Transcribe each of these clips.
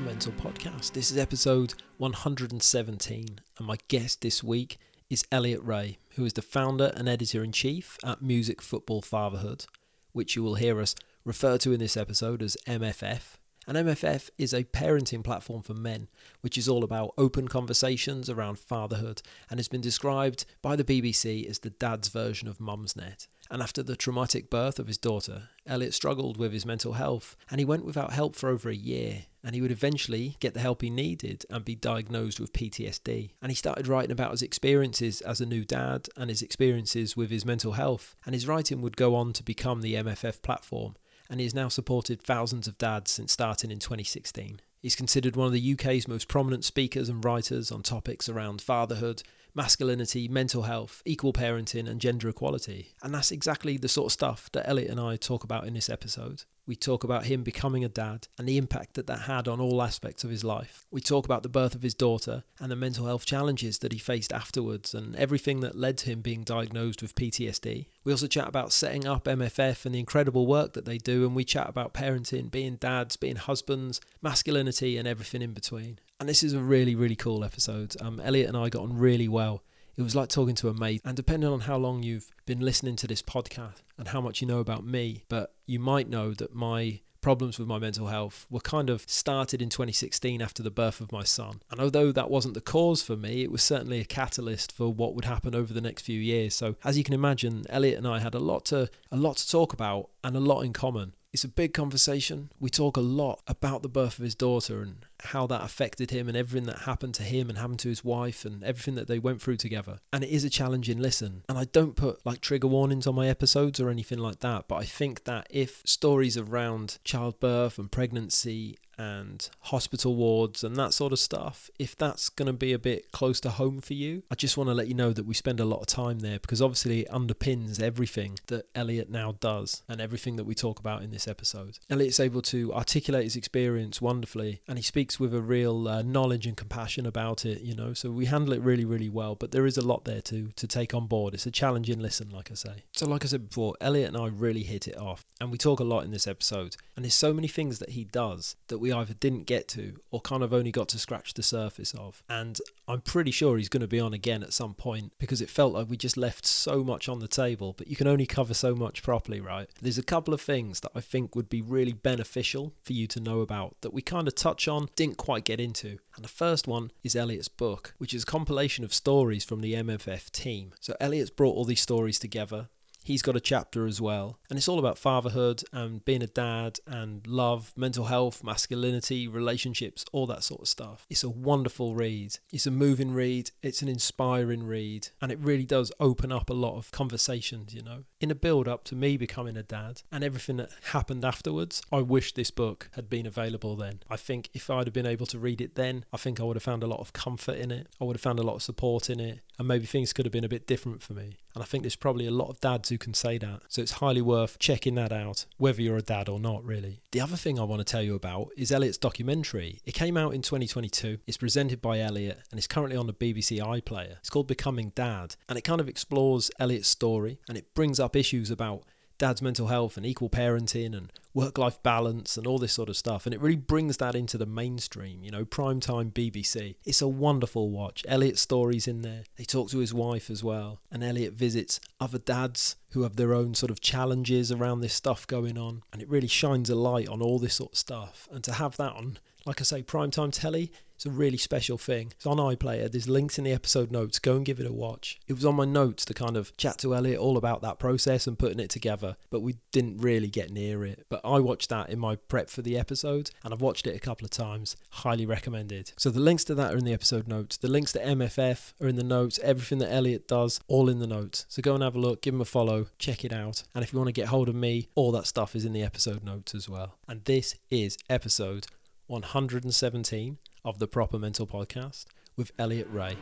Mental Podcast. This is episode 117, and my guest this week is Elliott Rae, who is the founder and editor in chief at Music Football Fatherhood, which you will hear us refer to in this episode as MFF. And MFF is a parenting platform for men, which is all about open conversations around fatherhood and has been described by the BBC as the dad's version of Mumsnet. And after the traumatic birth of his daughter, Elliott struggled with his mental health and he went without help for over a year. And he would eventually get the help he needed and be diagnosed with PTSD. And he started writing about his experiences as a new dad and his experiences with his mental health. And his writing would go on to become the MFF platform. And he has now supported thousands of dads since starting in 2016. He's considered one of the UK's most prominent speakers and writers on topics around fatherhood, masculinity, mental health, equal parenting, and gender equality. And that's exactly the sort of stuff that Elliott and I talk about in this episode. We talk about him becoming a dad and the impact that that had on all aspects of his life. We talk about the birth of his daughter and the mental health challenges that he faced afterwards and everything that led to him being diagnosed with PTSD. We also chat about setting up MFF and the incredible work that they do, and we chat about parenting, being dads, being husbands, masculinity, and everything in between. And this is a really, really cool episode. Um, Elliott and I got on really well. It was like talking to a mate. And depending on how long you've been listening to this podcast and how much you know about me, but you might know that my problems with my mental health were kind of started in 2016 after the birth of my son. And although that wasn't the cause for me, it was certainly a catalyst for what would happen over the next few years. So as you can imagine, Elliott and I had a lot to a lot to talk about and a lot in common. It's a big conversation. We talk a lot about the birth of his daughter and how that affected him and everything that happened to him and happened to his wife and everything that they went through together. And it is a challenging listen. And I don't put like trigger warnings on my episodes or anything like that, but I think that if stories around childbirth and pregnancy and hospital wards and that sort of stuff, if that's going to be a bit close to home for you, I just want to let you know that we spend a lot of time there because obviously it underpins everything that Elliott now does and everything that we talk about in this episode. Elliott's able to articulate his experience wonderfully and he speaks with a real uh, knowledge and compassion about it, you know, so we handle it really, really well, but there is a lot there to, to take on board. It's a challenging listen, like I say. So, like I said before, Elliott and I really hit it off and we talk a lot in this episode, and there's so many things that he does that we either didn't get to or kind of only got to scratch the surface of. And I'm pretty sure he's going to be on again at some point because it felt like we just left so much on the table, but you can only cover so much properly, right? There's a couple of things that I think would be really beneficial for you to know about that we kind of touch on, didn't quite get into. And the first one is Elliott's book, which is a compilation of stories from the MFF team. So Elliott's brought all these stories together He's got a chapter as well, and it's all about fatherhood and being a dad and love, mental health, masculinity, relationships, all that sort of stuff. It's a wonderful read. It's a moving read, it's an inspiring read, and it really does open up a lot of conversations, you know. In a build up to me becoming a dad and everything that happened afterwards, I wish this book had been available then. I think if I'd have been able to read it then, I think I would have found a lot of comfort in it. I would have found a lot of support in it, and maybe things could have been a bit different for me. And I think there's probably a lot of dads who can say that. So it's highly worth checking that out, whether you're a dad or not, really. The other thing I want to tell you about is Elliott's documentary. It came out in 2022. It's presented by Elliott and it's currently on the BBC iPlayer. It's called Becoming Dad. And it kind of explores Elliott's story and it brings up issues about dad's mental health and equal parenting and work life balance and all this sort of stuff. And it really brings that into the mainstream, you know, primetime BBC. It's a wonderful watch. Elliott's stories in there. They talk to his wife as well. And Elliott visits other dads who have their own sort of challenges around this stuff going on. And it really shines a light on all this sort of stuff. And to have that on like I say, primetime telly it's a really special thing. It's on iPlayer. There's links in the episode notes. Go and give it a watch. It was on my notes to kind of chat to Elliott all about that process and putting it together, but we didn't really get near it. But I watched that in my prep for the episode and I've watched it a couple of times. Highly recommended. So the links to that are in the episode notes. The links to MFF are in the notes. Everything that Elliott does, all in the notes. So go and have a look, give him a follow, check it out. And if you want to get hold of me, all that stuff is in the episode notes as well. And this is episode 117 of the Proper Mental Podcast with Elliott Rae.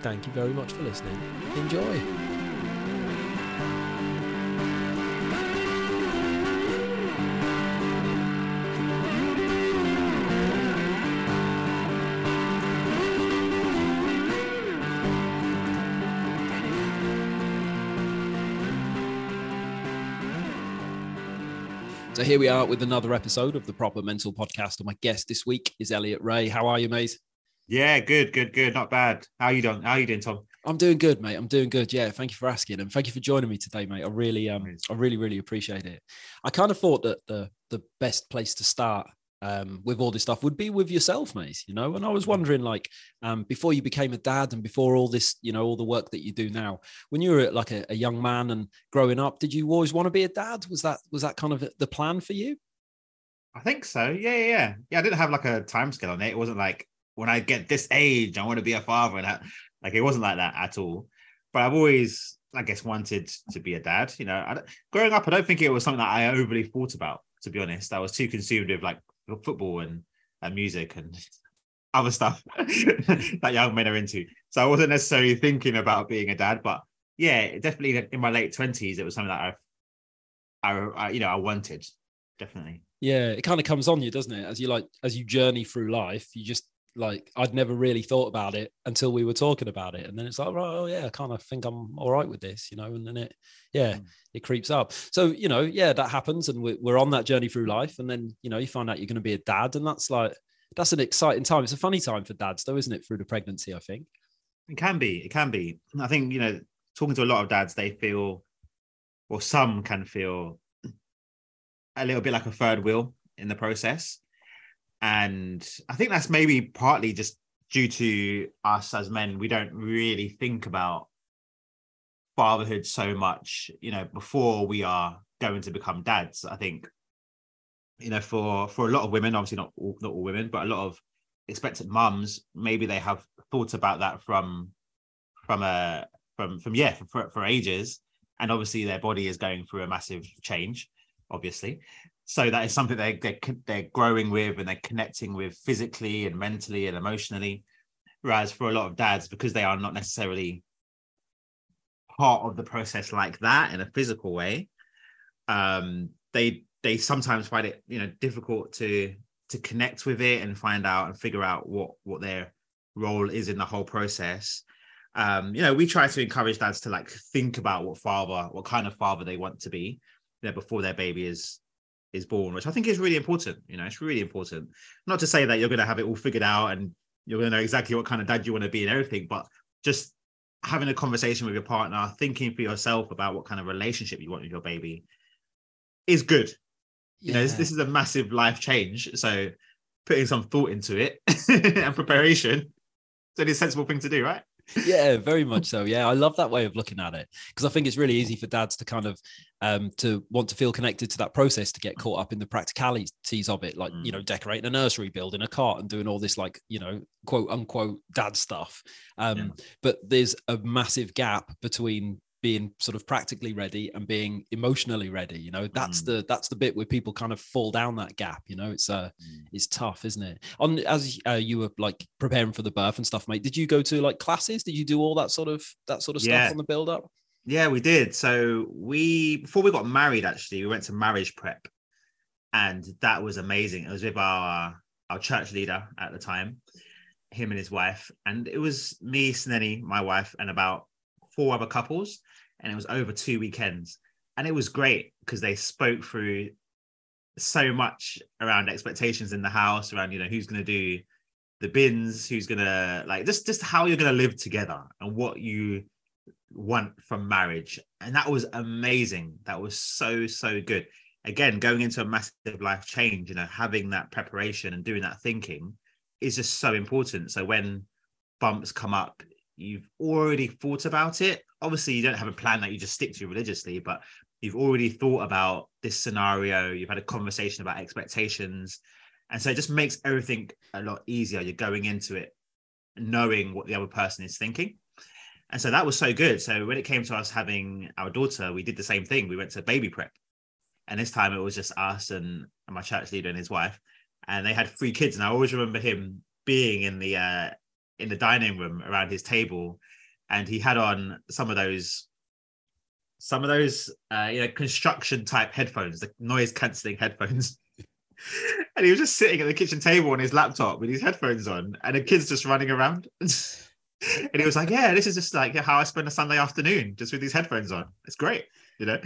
Thank you very much for listening. Enjoy. So here we are with another episode of the Proper Mental Podcast. And my guest this week is Elliott Rae. How are you, mate? Yeah, good, good, good. Not bad. How you doing? How you doing, Tom? I'm doing good, mate. I'm doing good. Yeah, thank you for asking, and thank you for joining me today, mate. I really, um, I really, really appreciate it. I kind of thought that the the best place to start um, with all this stuff would be with yourself, mate. You know, and I was wondering, like, um, before you became a dad and before all this, you know, all the work that you do now, when you were like a, a young man and growing up, did you always want to be a dad? Was that was that kind of the plan for you? I think so. Yeah, yeah, yeah. Yeah, I didn't have like a time scale on it. It wasn't like when I get this age, I want to be a father, and that, like it wasn't like that at all. But I've always, I guess, wanted to be a dad. You know, I, growing up, I don't think it was something that I overly thought about. To be honest, I was too consumed with like football and, and music and other stuff that young men are into. So I wasn't necessarily thinking about being a dad, but yeah, definitely in my late twenties, it was something that I, I, I, you know, I wanted definitely. Yeah, it kind of comes on you, doesn't it? As you like, as you journey through life, you just like I'd never really thought about it until we were talking about it, and then it's like, right, oh yeah, I kind of think I'm all right with this, you know, and then it, yeah, mm. it creeps up. So you know, yeah, that happens, and we're on that journey through life, and then you know, you find out you're going to be a dad, and that's like that's an exciting time. It's a funny time for dads, though, isn't it? Through the pregnancy, I think it can be. It can be. I think you know, talking to a lot of dads, they feel, or some can feel, a little bit like a third wheel in the process and I think that's maybe partly just due to us as men. We don't really think about fatherhood so much, you know, before we are going to become dads. I think, you know, for for a lot of women, obviously not all, not all women, but a lot of expectant mums, maybe they have thought about that from from a from from yeah for, for ages, and obviously their body is going through a massive change, obviously so that is something they they're, they're growing with and they're connecting with physically and mentally and emotionally. Whereas for a lot of dads because they are not necessarily part of the process like that in a physical way um they they sometimes find it you know difficult to to connect with it and find out and figure out what what their role is in the whole process. Um you know we try to encourage dads to like think about what father what kind of father they want to be you know before their baby is is born, which I think is really important. You know, it's really important. Not to say that you're going to have it all figured out and you're going to know exactly what kind of dad you want to be and everything, but just having a conversation with your partner, thinking for yourself about what kind of relationship you want with your baby is good. Yeah. You know, this, this is a massive life change. So putting some thought into it and preparation is a sensible thing to do, right? Yeah, very much so. Yeah, I love that way of looking at it because I think it's really easy for dads to kind of um, to want to feel connected to that process to get caught up in the practicalities of it, like mm. you know, mm. decorating a nursery, building a cart, and doing all this like you know, quote unquote dad stuff. Um, yeah. But there's a massive gap between being sort of practically ready and being emotionally ready you know? That's mm. the that's the bit where people kind of fall down that gap you know? It's uh mm. it's tough isn't it? On as uh, you were like preparing for the birth and stuff mate did you go to like classes? Did you do all that sort of that sort of yeah. stuff on the build up? Yeah we did. So we before we got married actually we went to marriage prep and that was amazing. It was with our our church leader at the time him and his wife and it was me Snenny, my wife and about four other couples and it was over two weekends. And it was great because they spoke through so much around expectations in the house, around, you know, who's going to do the bins, who's going to like just, just how you're going to live together and what you want from marriage. And that was amazing. That was so, so good. again, going into a massive life change, you know, having that preparation and doing that thinking is just so important. So when bumps come up, you've already thought about it. Obviously, you don't have a plan that you just stick to religiously, but you've already thought about this scenario, you've had a conversation about expectations. And so it just makes everything a lot easier. You're going into it knowing what the other person is thinking. And so that was so good. So when it came to us having our daughter, we did the same thing. We went to baby prep. And this time it was just us and, and my church leader and his wife. And they had three kids. And I always remember him being in the uh in the dining room around his table. And he had on some of those some of those uh, you know construction type headphones, the noise cancelling headphones. and he was just sitting at the kitchen table on his laptop with his headphones on, and the kids just running around. and he was like, "Yeah, this is just like how I spend a Sunday afternoon, just with these headphones on. It's great." You know,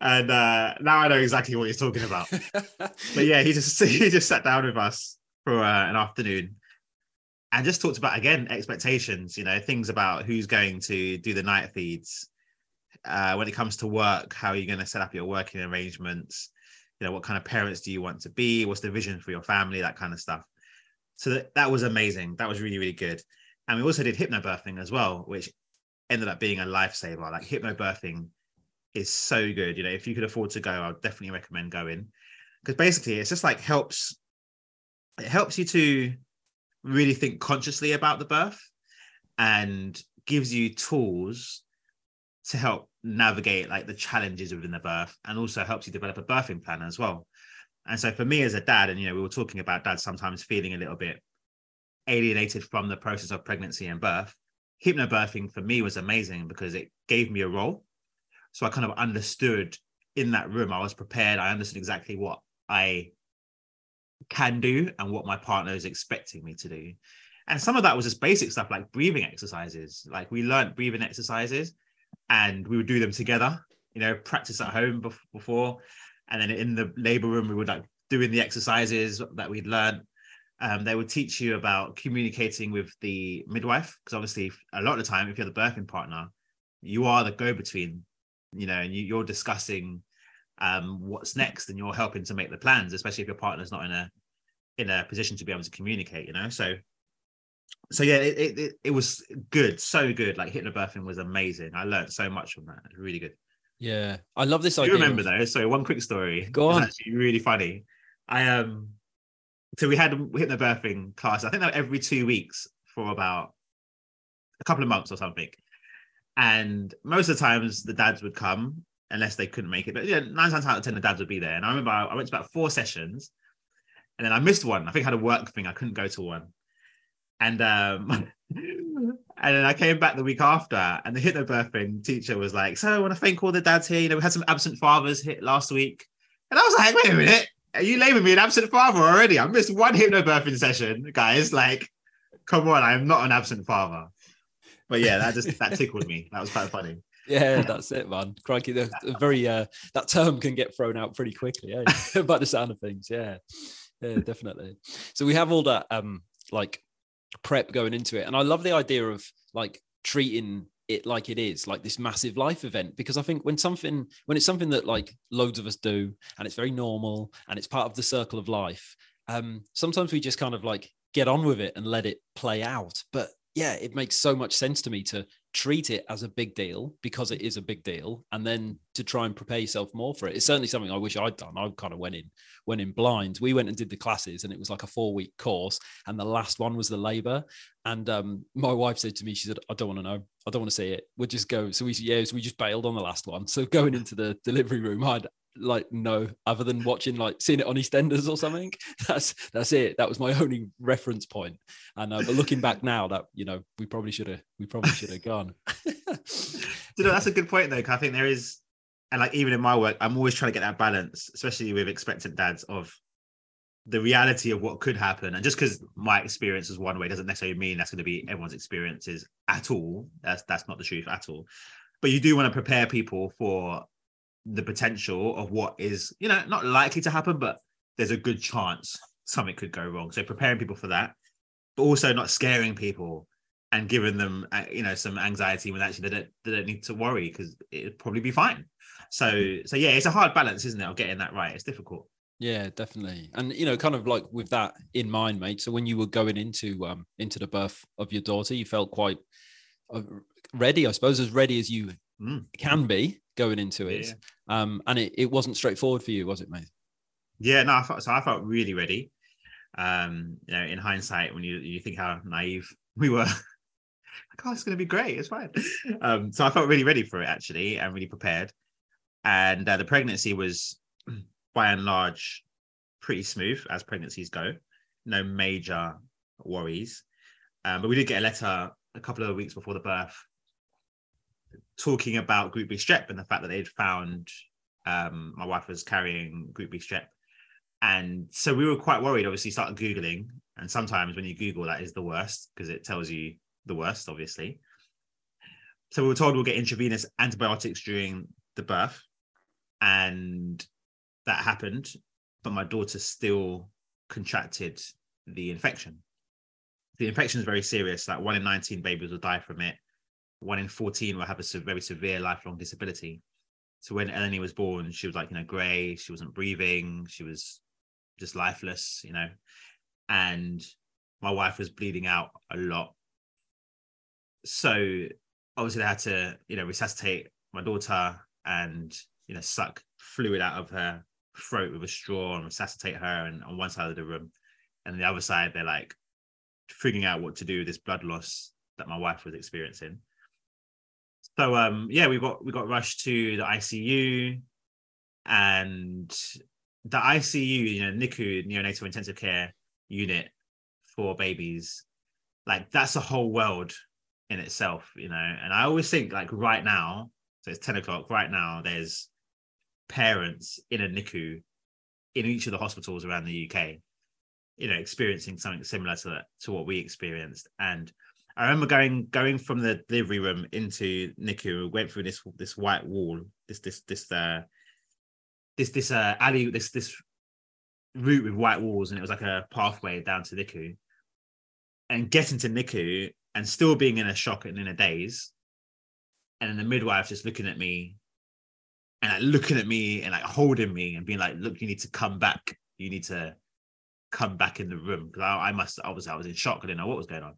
and uh, now I know exactly what he's talking about. but yeah, he just he just sat down with us for uh, an afternoon, and just talked about again expectations. You know, things about who's going to do the night feeds, uh, when it comes to work, how are you going to set up your working arrangements? You know, what kind of parents do you want to be? What's the vision for your family? That kind of stuff. So that, that was amazing. That was really, really good. And we also did hypnobirthing as well, which ended up being a lifesaver. Like hypnobirthing is so good. You know, if you could afford to go, I would definitely recommend going. Because basically it's just like helps it helps you to really think consciously about the birth and gives you tools to help navigate like the challenges within the birth and also helps you develop a birthing plan as well. And so for me as a dad, and you know, we were talking about dads sometimes feeling a little bit alienated from the process of pregnancy and birth. Hypnobirthing for me was amazing because it gave me a role. So I kind of understood in that room, I was prepared. I understood exactly what I can do and what my partner is expecting me to do. And some of that was just basic stuff like breathing exercises. Like we learned breathing exercises and we would do them together, you know, practice at home before. And then in the labor room, we would like doing the exercises that we'd learned. Um, they would teach you about communicating with the midwife, because obviously, a lot of the time, if you're the birthing partner, you are the go between, you know, and you, are discussing um, what's next and you're helping to make the plans, especially if your partner's not in a in a position to be able to communicate, you know. So so yeah, it, it it was good, so good. Like hypnobirthing was amazing. I learned so much from that. really good. Yeah, I love this Do idea. You remember though? Sorry, one quick story. Go on. It's actually really funny. I um, so we had hypnobirthing class. I think that every two weeks for about a couple of months or something. And most of the times the dads would come unless they couldn't make it. But yeah, nine times out of ten the dads would be there. And I remember I went to about four sessions, and then I missed one. I think I had a work thing. I couldn't go to one and um and then I came back the week after, and the hypnobirthing teacher was like, "So I want to thank all the dads here. You know, we had some absent fathers hit last week." And I was like, "Wait a minute, are you labeling me an absent father already? I missed one hypnobirthing session, guys. Like, come on, I'm not an absent father." But yeah, that just that tickled me. That was quite funny. Yeah, that's it, man. Crikey, the, the very uh, that term can get thrown out pretty quickly, eh? by the sound of things. Yeah, yeah, definitely. So we have all that um like prep going into it. And I love the idea of like treating it like it is like this massive life event because i think when something when it's something that like loads of us do and it's very normal and it's part of the circle of life um sometimes we just kind of like get on with it and let it play out but yeah it makes so much sense to me to treat it as a big deal because it is a big deal and then to try and prepare yourself more for it. It's certainly something i wish i'd done. I kind of went in went in blind. We went and did the classes and it was like a four week course and the last one was the labor and um, my wife said to me she said i don't want to know. I don't want to see it. We'll just go. So we yeah so we just bailed on the last one. So going into the delivery room i'd like no other than watching like seeing it on EastEnders or something. That's that's it. That was my only reference point. And uh, but looking back now, that you know we probably should have we probably should have gone. you know that's a good point though. I think there is, and like even in my work, I'm always trying to get that balance, especially with expectant dads of the reality of what could happen. And just because my experience is one way doesn't necessarily mean that's going to be everyone's experiences at all. That's that's not the truth at all. But you do want to prepare people for the potential of what is, you know, not likely to happen, but there's a good chance something could go wrong. So preparing people for that, but also not scaring people and giving them uh, you know some anxiety when actually they don't they don't need to worry because it'd probably be fine so so yeah it's a hard balance isn't it of getting that right it's difficult yeah definitely and you know kind of like with that in mind mate so when you were going into um into the birth of your daughter you felt quite uh, ready i suppose as ready as you mm. can be going into it yeah. Um and it, it wasn't straightforward for you was it mate yeah no I felt, so i felt really ready um you know in hindsight when you you think how naive we were like, oh, it's going to be great. It's fine. Um, so I felt really ready for it actually and really prepared. And uh, the pregnancy was by and large pretty smooth as pregnancies go. No major worries. Um, but we did get a letter a couple of weeks before the birth talking about group B strep and the fact that they'd found um, my wife was carrying group B strep. And so we were quite worried, obviously, started Googling. And sometimes when you Google, that is the worst because it tells you the worst, obviously. So we were told we'll get intravenous antibiotics during the birth, and that happened. But my daughter still contracted the infection. The infection is very serious. Like one in 19 babies will die from it. One in 14 will have a very severe lifelong disability. So when Eleni was born, she was like, you know, gray. She wasn't breathing. She was just lifeless, you know. And my wife was bleeding out a lot so obviously they had to you know resuscitate my daughter and you know suck fluid out of her throat with a straw and resuscitate her and on one side of the room and the other side they're like figuring out what to do with this blood loss that my wife was experiencing so um yeah we got we got rushed to the ICU and the ICU you know NICU neonatal intensive care unit for babies like that's a whole world in itself, you know. And I always think like right now, so it's 10 o'clock, right now, there's parents in a NICU in each of the hospitals around the UK, you know, experiencing something similar to to what we experienced. And I remember going going from the delivery room into NICU, went through this this white wall, this this this uh this this uh alley, this this route with white walls, and it was like a pathway down to NICU. And getting to NICU and still being in a shock and in a daze. And the midwife just looking at me and like looking at me and like holding me and being like, look, you need to come back. You need to come back in the room. Because I, I must obviously I was in shock. I didn't know what was going on.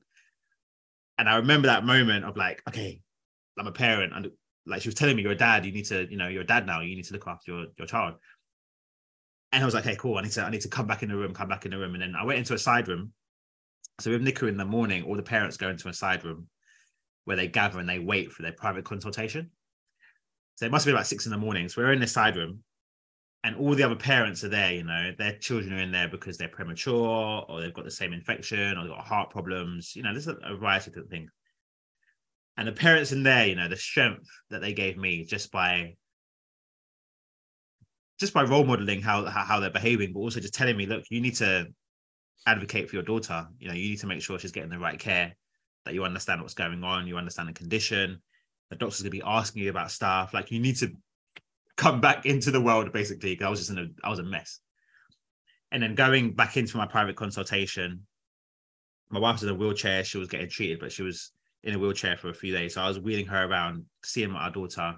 And I remember that moment of like, okay, I'm a parent. And like she was telling me, you're a dad, you need to, you know, you're a dad now, you need to look after your, your child. And I was like, okay, cool. I need to, I need to come back in the room, come back in the room. And then I went into a side room so with NICU in the morning, all the parents go into a side room where they gather and they wait for their private consultation. So it must be about six in the morning. So we're in the side room and all the other parents are there, you know, their children are in there because they're premature or they've got the same infection or they've got heart problems. You know, there's a, variety of different things. And the parents in there, you know, the strength that they gave me just by just by role modeling how, how, how they're behaving, but also just telling me, look, you need to advocate for your daughter. You know, you need to make sure she's getting the right care, that you understand what's going on, you understand the condition. The doctor's gonna be asking you about stuff. Like you need to come back into the world basically. Because I was just in a I was a mess. And then going back into my private consultation, my wife was in a wheelchair. She was getting treated, but she was in a wheelchair for a few days. So I was wheeling her around, seeing my daughter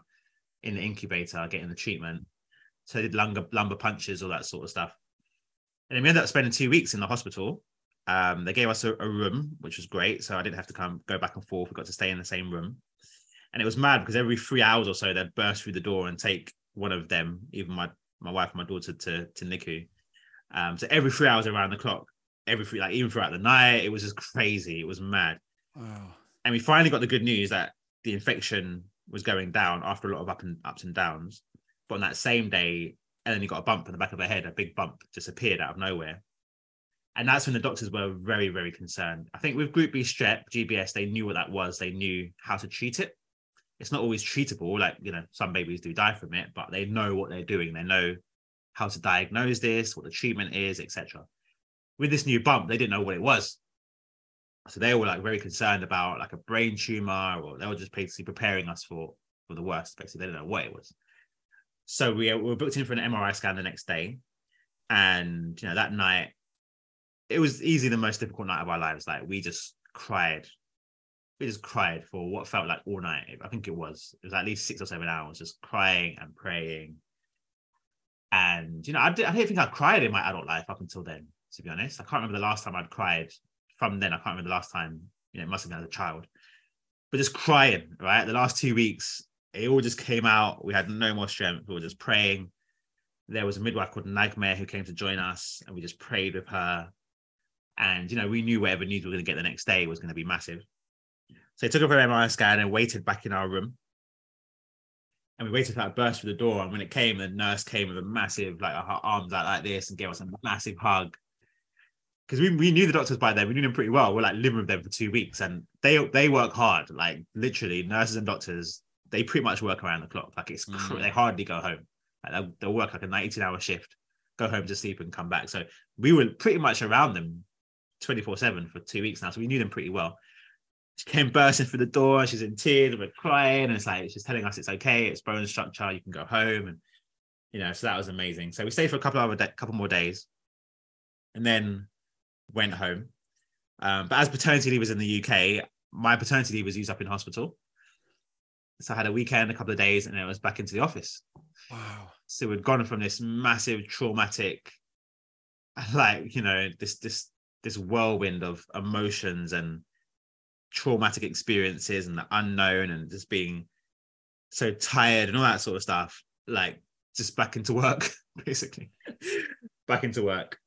in the incubator, getting the treatment. So I did lumbar, lumbar punctures, all that sort of stuff. And then we ended up spending two weeks in the hospital. Um, they gave us a, a, room, which was great. So I didn't have to come go back and forth. We got to stay in the same room. And it was mad because every three hours or so they'd burst through the door and take one of them, even my my wife and my daughter to to NICU. Um, so every three hours around the clock, every three like even throughout the night, it was just crazy. It was mad. Wow. And we finally got the good news that the infection was going down after a lot of up and ups and downs. But on that same day, he got a bump in the back of her head. A big bump just appeared out of nowhere. And that's when the doctors were very, very concerned. I think with Group B strep, GBS, they knew what that was. They knew how to treat it. It's not always treatable. Like, you know, some babies do die from it, but they know what they're doing. They know how to diagnose this, what the treatment is, etc. With this new bump, they didn't know what it was. So they were like very concerned about like a brain tumor, or they were just basically preparing us for for the worst. Basically, they didn't know what it was. So we, we were booked in for an MRI scan the next day. And, you know, that night, it was easily the most difficult night of our lives. Like we just cried we just cried for what felt like all night. I think it was. It was at least six or seven hours, just crying and praying. And you know, I, did, I don't think I cried in my adult life up until then. To be honest, I can't remember the last time I'd cried. From then, I can't remember the last time. You know, it must have been as a child. But just crying, right? The last two weeks, it all just came out. We had no more strength. We were just praying. There was a midwife called Nightmare who came to join us, and we just prayed with her. And you know, we knew whatever news we were going to get the next day was going to be massive. So they took her for an MRI scan and waited back in our room. And we waited for that burst through the door. And when it came, the nurse came with a massive, like her arms out like this and gave us a massive hug. Because we, we knew the doctors by then, we knew them pretty well. We're like living with them for two weeks and they they work hard. Like literally, nurses and doctors, they pretty much work around the clock. Like it's mm. they hardly go home. Like they'll, they'll work like a 19 hour shift, go home to sleep and come back. So we were pretty much around them 24 7 for two weeks now. So we knew them pretty well she came bursting through the door. She's in tears. We're crying, and it's like she's telling us it's okay. It's bone structure. You can go home, and you know, so that was amazing. So we stayed for a couple of de- couple more days, and then went home. Um, but as paternity leave was in the UK, my paternity leave was used up in hospital. So I had a weekend, a couple of days, and then I was back into the office. Wow. So we'd gone from this massive traumatic, like you know, this this this whirlwind of emotions and traumatic experiences and the unknown and just being so tired and all that sort of stuff like just back into work basically. Back into work.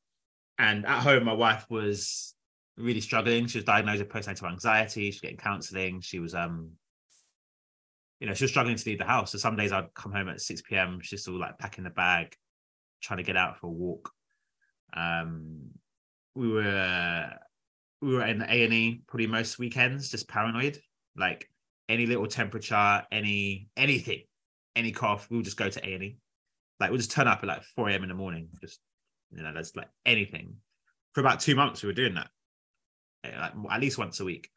And at home my wife was really struggling. She was diagnosed with postnatal anxiety. She's getting counseling. She was um you know she was struggling to leave the house. So some days i'd come home at 6 p.m she's still like packing the bag trying to get out for a walk. Um we were we were in A and E probably most weekends, just paranoid. Like any little temperature, any anything, any cough, we'll just go to A and E. Like we'll just turn up at like 4 a.m. in the morning. Just you know, that's like anything. For about two months, we were doing that, eh, like at least once a week.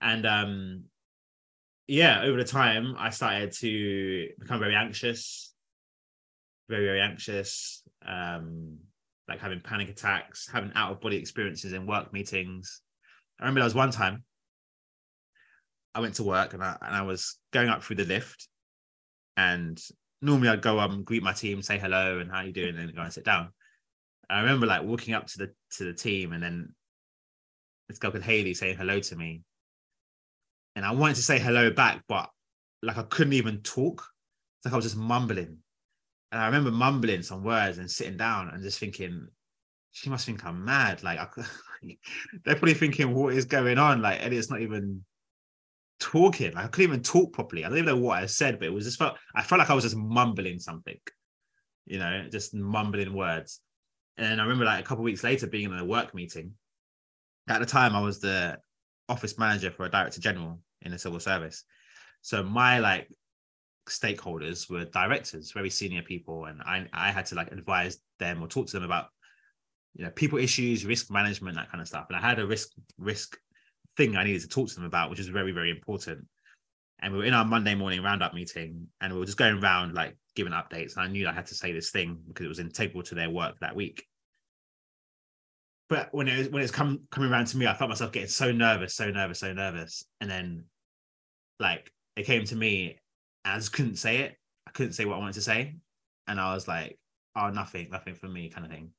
And um, yeah, over the time, I started to become very anxious, very very anxious. Um, like having panic attacks, having out of body experiences in work meetings. I remember there was one time I went to work and I, and I was going up through the lift and normally I'd go um greet my team, say hello and how you doing, and then go and sit down. I remember like walking up to the to the team and then this girl called Haley saying hello to me. And I wanted to say hello back, but like I couldn't even talk. It's like I was just mumbling. And I remember mumbling some words and sitting down and just thinking, she must think I'm mad. Like, I, they're probably thinking, what is going on? Like, Elliott's not even talking. Like, I couldn't even talk properly. I don't even know what I said, but it was just felt, I felt like I was just mumbling something, you know, just mumbling words. And I remember like a couple weeks later being in a work meeting. At the time, I was the office manager for a director general in the civil service. So my like stakeholders were directors, very senior people, and I I had to like advise them or talk to them about you know people issues, risk management, that kind of stuff. And I had a risk risk thing I needed to talk to them about, which is very very important. And we were in our Monday morning roundup meeting, and we were just going around like giving updates. And I knew I had to say this thing because it was integral to their work that week. But when it was when it's come coming around to me, I felt myself getting so nervous, so nervous, so nervous. And then like it came to me I just couldn't say it. I couldn't say what I wanted to say. And I was like, oh, nothing, nothing for me, kind of thing.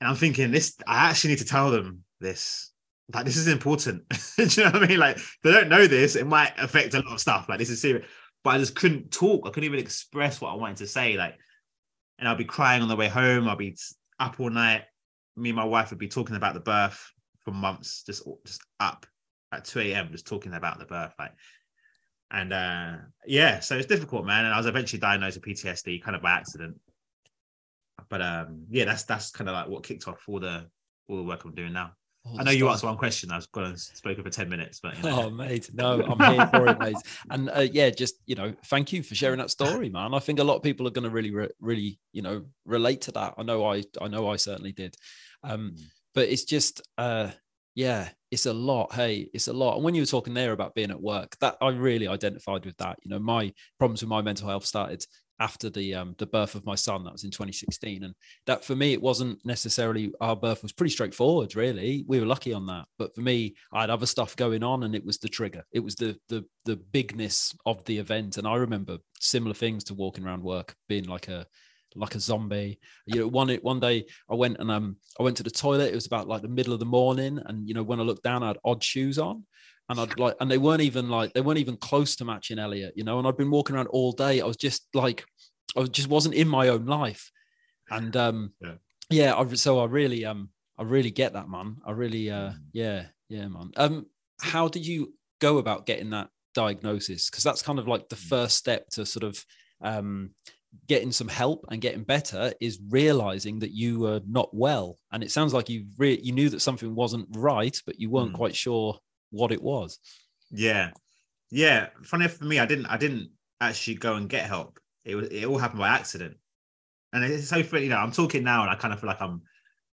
And I'm thinking, this, I actually need to tell them this. Like, this is important. Do you know what I mean? Like, they don't know this, it might affect a lot of stuff. Like, this is serious. But I just couldn't talk. I couldn't even express what I wanted to say. Like, and I'll be crying on the way home. I'll be up all night. Me and my wife would be talking about the birth for months, just just up at 2 a.m., just talking about the birth. Like, and uh, yeah, so it's difficult, man. And I was eventually diagnosed with PTSD, kind of by accident. But um, yeah, that's that's kind of like what kicked off all the all the work I'm doing now. All I know you asked one question. I was going to speak for ten minutes, but you know. oh, mate, no, I'm here for it, mate. And uh, yeah, just you know, thank you for sharing that story, man. I think a lot of people are going to really, re- really, you know, relate to that. I know, I, I know, I certainly did. Um, mm. But it's just, uh, yeah, it's a lot. Hey, it's a lot. And when you were talking there about being at work, that I really identified with that. You know, my problems with my mental health started after the um, the birth of my son. That was in 2016, and that for me it wasn't necessarily our birth was pretty straightforward. Really, we were lucky on that. But for me, I had other stuff going on, and it was the trigger. It was the the the bigness of the event, and I remember similar things to walking around work, being like a like a zombie. You know, one one day I went and um I went to the toilet. It was about like the middle of the morning, and you know when I looked down, I had odd shoes on, and I'd like, and they weren't even like they weren't even close to matching Elliott, you know. And I'd been walking around all day. I was just like, I just wasn't in my own life, and um, yeah, yeah I, so I really um I really get that man. I really uh mm. yeah yeah man. Um, how did you go about getting that diagnosis? Because that's kind of like the mm. first step to sort of um getting some help and getting better is realizing that you were not well. And it sounds like you re- you knew that something wasn't right but you weren't mm. quite sure what it was. Yeah. Yeah. Funny for me i didn't i didn't actually go and get help. It was it all happened by accident. And it's so funny you know i'm talking now and i kind of feel like i'm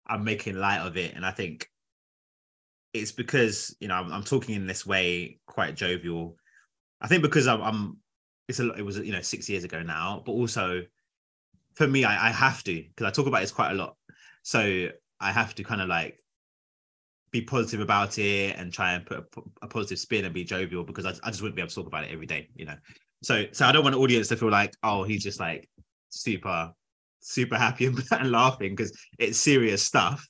i'm making light of it. And i think it's because you know i'm, I'm talking in this way quite jovial. I think because i'm, I'm it's a lot. it was you know six years ago now, but also for me, I, I have to because I talk about this quite a lot. So I have to kind of like be positive about it and try and put a, a positive spin and be jovial because I, I just wouldn't be able to talk about it every day, you know. So so I don't want the audience to feel like oh he's just like super super happy and, and laughing because it's serious stuff.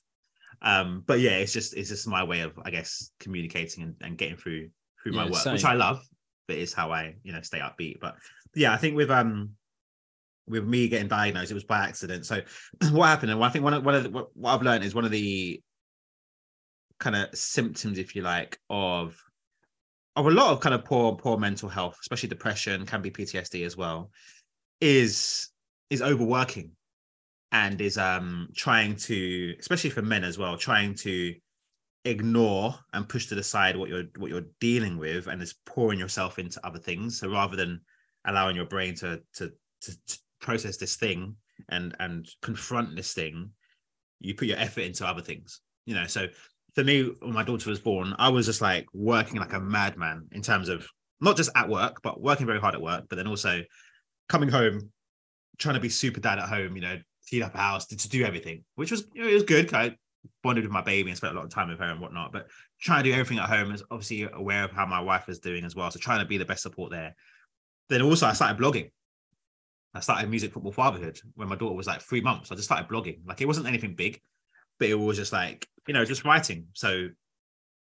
Um, but yeah, it's just it's just my way of I guess communicating and, and getting through through yeah, my work, same. which I love but it's how I, you know, stay upbeat. But yeah, I think with um with me getting diagnosed, it was by accident. So what happened? And I think one of one of the, what I've learned is one of the kind of symptoms, if you like, of of a lot of kind of poor poor mental health, especially depression, can be PTSD as well, is is overworking and is um trying to, especially for men as well, trying to ignore and push to the side what you're what you're dealing with and is pouring yourself into other things. So rather than allowing your brain to to to, to process this thing and and confront this thing you put your effort into other things you know? So for me when my daughter was born i was just like working like a madman in terms of not just at work but working very hard at work but then also coming home trying to be super dad at home you know clean up a house to, to do everything which was you know, it was good bonded with my baby and spent a lot of time with her and whatnot. But trying to do everything at home is obviously aware of how my wife is doing as well. So trying to be the best support there. Then also I started blogging. I started music football fatherhood when my daughter was like three months. I just started blogging. Like it wasn't anything big, but it was just like, you know, just writing. So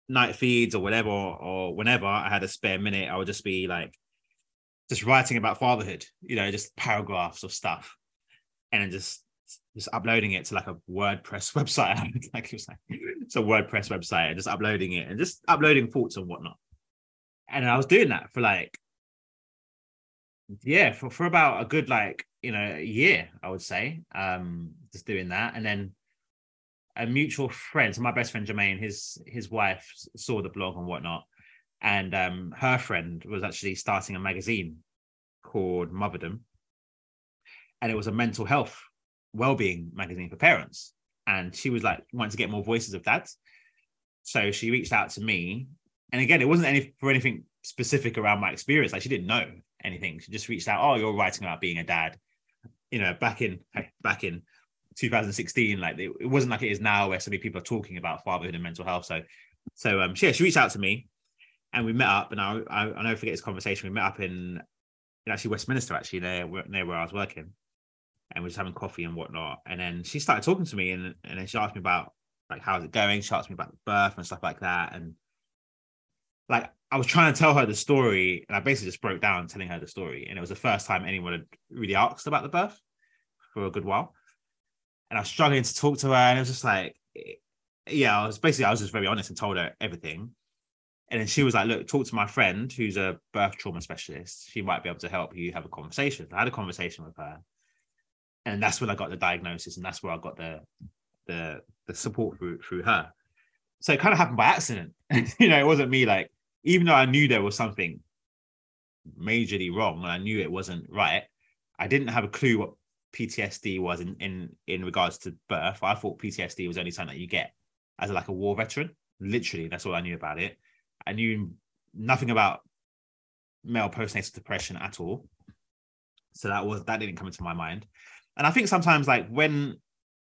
night feeds or whatever, or whenever I had a spare minute, I would just be like just writing about fatherhood, you know, just paragraphs of stuff. And then just just uploading it to like a WordPress website. like was like it's a WordPress website and just uploading it and just uploading thoughts and whatnot. And I was doing that for like yeah, for, for about a good like, you know, a year, I would say. Um, just doing that. And then a mutual friend, so my best friend Jermaine, his his wife saw the blog and whatnot. And um her friend was actually starting a magazine called Motherdom. And it was a mental health well-being magazine for parents. And she was like wanting to get more voices of dads so she reached out to me. And again it wasn't any for anything specific around my experience. Like she didn't know anything. She just reached out oh you're writing about being a dad. You know back in back in 2016 like it, it wasn't like it is now where so many people are talking about fatherhood and mental health. So so um yeah she reached out to me and we met up. And I, I i never forget this conversation. We met up in, in actually westminster actually near, near where i was working and we just having coffee and whatnot. And then she started talking to me, and and then she asked me about like how's it going. She asked me about the birth and stuff like that, and like I was trying to tell her the story, and I basically just broke down telling her the story. And it was the first time anyone had really asked about the birth for a good while. And I was struggling to talk to her, and it was just like, yeah, I was basically I was just very honest and told her everything. And then she was like, look, talk to my friend who's a birth trauma specialist. She might be able to help you have a conversation. I had a conversation with her and that's when I got the diagnosis, and that's where I got the the the support through through her. So it kind of happened by accident. you know, it wasn't me like, even though I knew there was something majorly wrong and I knew it wasn't right, I didn't have a clue what PTSD was in in in regards to birth. I thought PTSD was only something that you get as like a war veteran. Literally, that's all I knew about it. I knew nothing about male postnatal depression at all. So that was that didn't come into my mind. And I think sometimes like when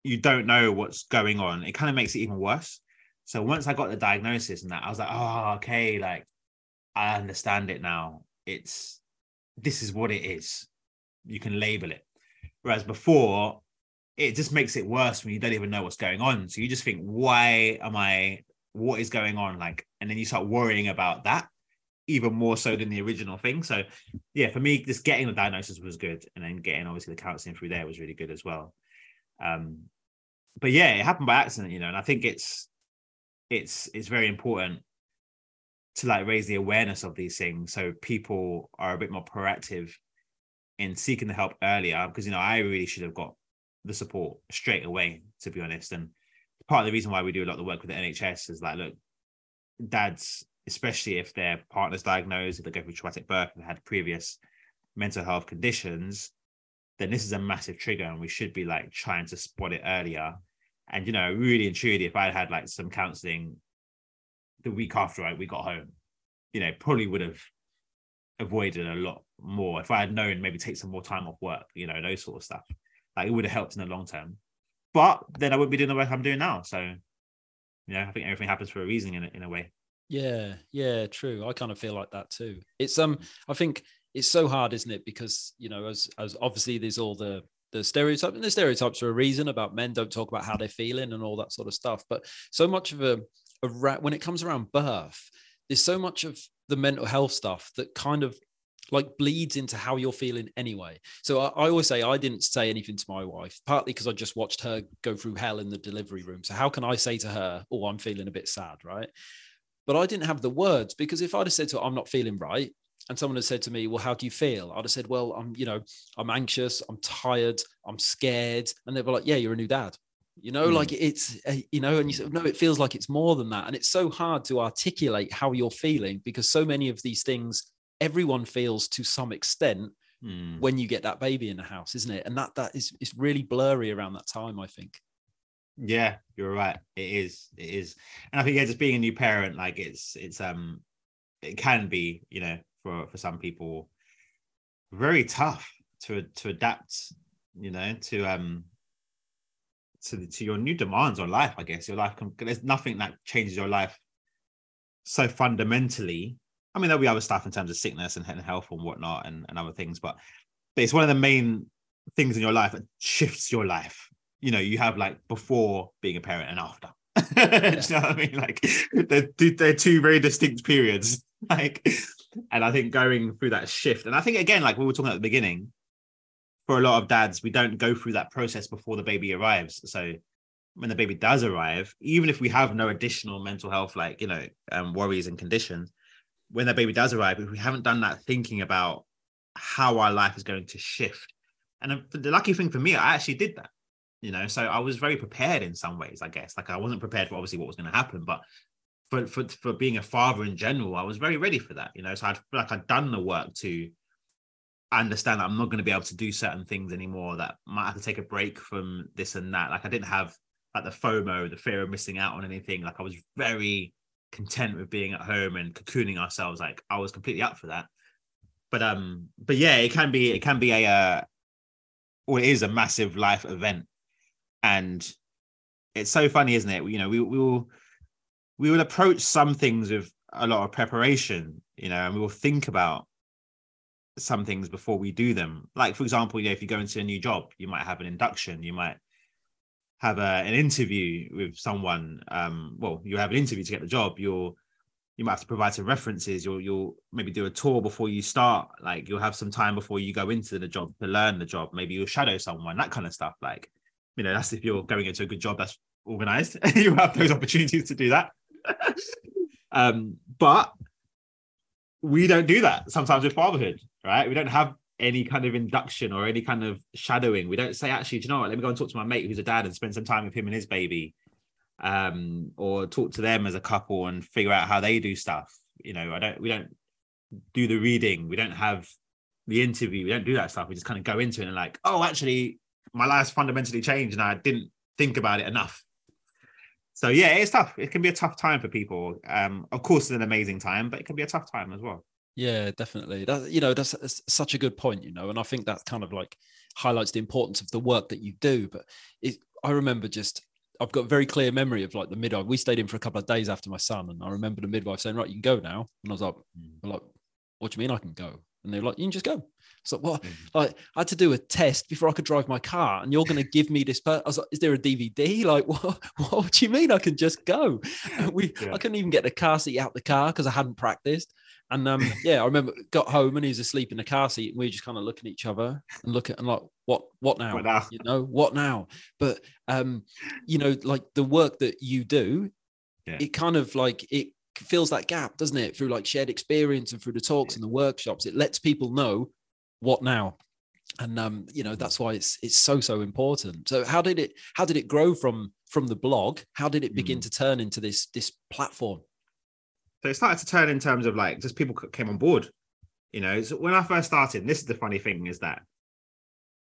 you don't know what's going on, it kind of makes it even worse. So once I got the diagnosis and that, I was like, oh, okay, like I understand it now. It's this is what it is. You can label it. Whereas before, it just makes it worse when you don't even know what's going on. So you just think, why am I? What is going on? Like, and then you start worrying about that even more so than the original thing. So, yeah, for me, just getting the diagnosis was good, and then getting obviously the counseling through there was really good as well. Um, but yeah, it happened by accident, you know, and I think it's it's it's very important to like raise the awareness of these things so people are a bit more proactive in seeking the help earlier because you know I really should have got the support straight away to be honest and part of the reason why we do a lot of the work with the NHS is like look dads especially if their partner's diagnosed if they go through traumatic birth and had previous mental health conditions then this is a massive trigger and we should be like trying to spot it earlier and you know really and truly if i had like some counseling the week after I, we got home, you know, probably would have avoided a lot more if I had known maybe take some more time off work, you know, those sort of stuff. Like it would have helped in the long term. But then I wouldn't be doing the work I'm doing now. So, you know, I think everything happens for a reason in a, in a way. Yeah, yeah, true. I kind of feel like that too. It's um, I think it's so hard, isn't it? Because you know, as as obviously there's all the the stereotypes and the stereotypes are a reason about men don't talk about how they're feeling and all that sort of stuff. But so much of a around when it comes around birth, there's so much of the mental health stuff that kind of like bleeds into how you're feeling anyway. So I, I, always say I didn't say anything to my wife, partly because I just watched her go through hell in the delivery room. So how can I say to her, "Oh, I'm feeling a bit sad," right? But I didn't have the words because if I'd have said to her, "I'm not feeling right," and someone had said to me, "Well, how do you feel?" I'd have said, "Well, I'm, you know, I'm anxious, I'm tired, I'm scared," and they were like, "Yeah, you're a new dad." you know mm. like it's uh, you know and you say no it feels like it's more than that and it's so hard to articulate how you're feeling because so many of these things everyone feels to some extent mm. when you get that baby in the house isn't it and that that is is really blurry around that time i think yeah you're right it is it is and i think yeah just being a new parent like it's it's um it can be you know for for some people very tough to to adapt you know to um to the, to your new demands on life. I guess your life. can, There's nothing that changes your life so fundamentally. I mean, there'll be other stuff in terms of sickness and health and whatnot and, and other things, but but it's one of the main things in your life that shifts your life. You know, you have like before being a parent and after. Yeah. you know what I mean? Like they're, they're two very distinct periods. Like, and I think going through that shift, and I think again, like we were talking at the beginning, for a lot of dads, we don't go through that process before the baby arrives. So when the baby does arrive, even if we have no additional mental health, like, you know, um, worries and conditions, when the baby does arrive, if we haven't done that thinking about how our life is going to shift. And the lucky thing for me, I actually did that, you know, so I was very prepared in some ways, I guess. Like I wasn't prepared for obviously what was going to happen, but for, for, for being a father in general, I was very ready for that, you know, so I feel like I'd done the work to understand that I'm not going to be able to do certain things anymore. That might have to take a break from this and that. Like I didn't have like the FOMO, the fear of missing out on anything. Like I was very content with being at home and cocooning ourselves. Like I was completely up for that. But um, but yeah, it can be it can be a uh, or it is a massive life event, and it's so funny, isn't it? You know, we we will we will approach some things with a lot of preparation, you know, and we will think about some things before we do them. Like, for example, you know, if you go into a new job, you might have an induction, you might have a, an interview with someone. Um, well, you have an interview to get the job. You'll you might have to provide some references. You'll you'll maybe do a tour before you start. Like you'll have some time before you go into the job to learn the job. Maybe you'll shadow someone, that kind of stuff. Like, you know, that's if you're going into a good job that's organized. you have those opportunities to do that. um, but we don't do that sometimes with fatherhood, right? We don't have any kind of induction or any kind of shadowing. We don't say, actually, do you know what? Let me go and talk to my mate who's a dad and spend some time with him and his baby, um, or talk to them as a couple and figure out how they do stuff. You know, I don't. We don't do the reading. We don't have the interview. We don't do that stuff. We just kind of go into it and like, oh, actually, my life's fundamentally changed, and I didn't think about it enough so yeah, it's tough. It can be a tough time for people. Um, of course, it's an amazing time, but it can be a tough time as well. Yeah, definitely. That you know, that's, that's such a good point, you know, and I think that kind of like highlights the importance of the work that you do. But it, I remember just I've got a very clear memory of like the midwife. We stayed in for a couple of days after my son, and I remember the midwife saying, "Right, you can go now." And I was like, mm. "Like, what do you mean I can go?" And they're like, "You can just go." So what? Mm. Like, I had to do a test before I could drive my car, and you're going to give me this. Per-? I was like, "Is there a DVD?" Like, what? What do you mean I can just go? we, yeah. I couldn't even get the car seat out the car because I hadn't practiced. And um, yeah, I remember got home and he was asleep in the car seat, and we were just kind of looking at each other and looking and like, what, what now? What now? You know, what now? But um, you know, like the work that you do, yeah. it kind of like it fills that gap, doesn't it? Through like shared experience and through the talks and the workshops, it lets people know what now. And um, you know, that's why it's it's so so important. So how did it how did it grow from from the blog? How did it begin mm. to turn into this this platform? So it started to turn in terms of like just people came on board. You know, so when I first started, this is the funny thing is that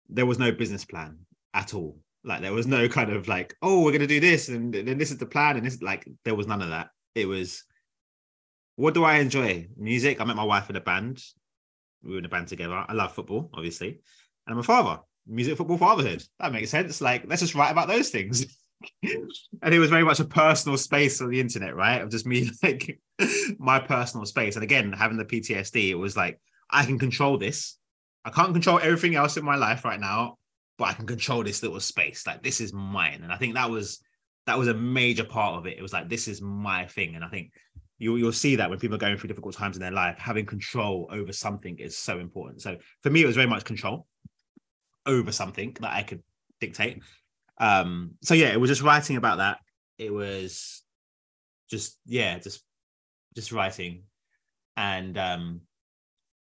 there was no business plan at all. Like there was no kind of like, oh, we're gonna do this, and then this is the plan, and this like there was none of that. It was, what do I enjoy? Music. I met my wife in a band. We were in a band together. I love football, obviously, and I'm a father. Music, football, fatherhood. That makes sense. Like let's just write about those things. and it was very much a personal space on the internet, right? Of just me like my personal space. And again, having the PTSD, it was like I can control this. I can't control everything else in my life right now, but I can control this little space. Like this is mine. And I think that was that was a major part of it. It was like this is my thing. And I think you, you'll see that when people are going through difficult times in their life, having control over something is so important. So for me, it was very much control over something that I could dictate. Um, so yeah, it was just writing about that. It was just yeah, just just writing, and um,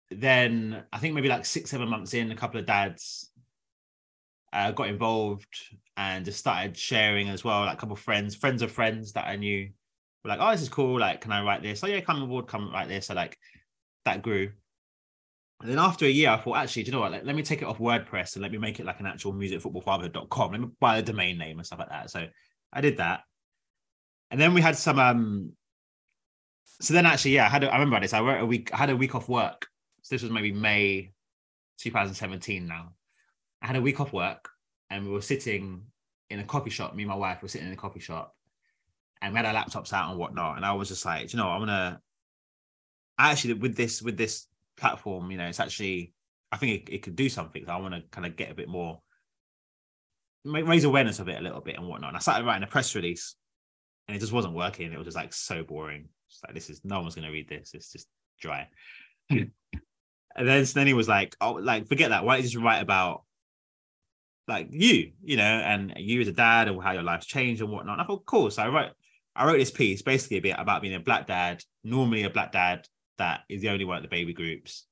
then I think maybe like six seven months in, a couple of dads uh, got involved and just started sharing as well. Like a couple of friends, friends of friends that I knew were like, "Oh, this is cool. Like, can I write this? Oh yeah, come aboard, come write this." So like that grew. And then after a year, I thought, actually, do you know what? Let, let me take it off WordPress and let me make it like an actual musicfootballfather.com. Let me buy a domain name and stuff like that. So I did that. And then we had some um so then actually, yeah, I had a, I remember this. I wrote a week, I had a week off work. So this was maybe May 2017 now. I had a week off work and we were sitting in a coffee shop. Me and my wife were sitting in a coffee shop and we had our laptops out and whatnot. And I was just like, you know, I'm gonna actually with this with this platform, you know, it's actually I think it, it could do something. So I want to kind of get a bit more raise awareness of it a little bit and whatnot. And I started writing a press release and it just wasn't working. It was just like so boring. Just like this is no one's gonna read this. It's just dry. and then he was like, Oh, like forget that. Why don't you just write about like you, you know, and you as a dad and how your life's changed and whatnot. And I thought, cool. So I wrote I wrote this piece basically a bit about being a black dad, normally a black dad that is the only one at the baby groups,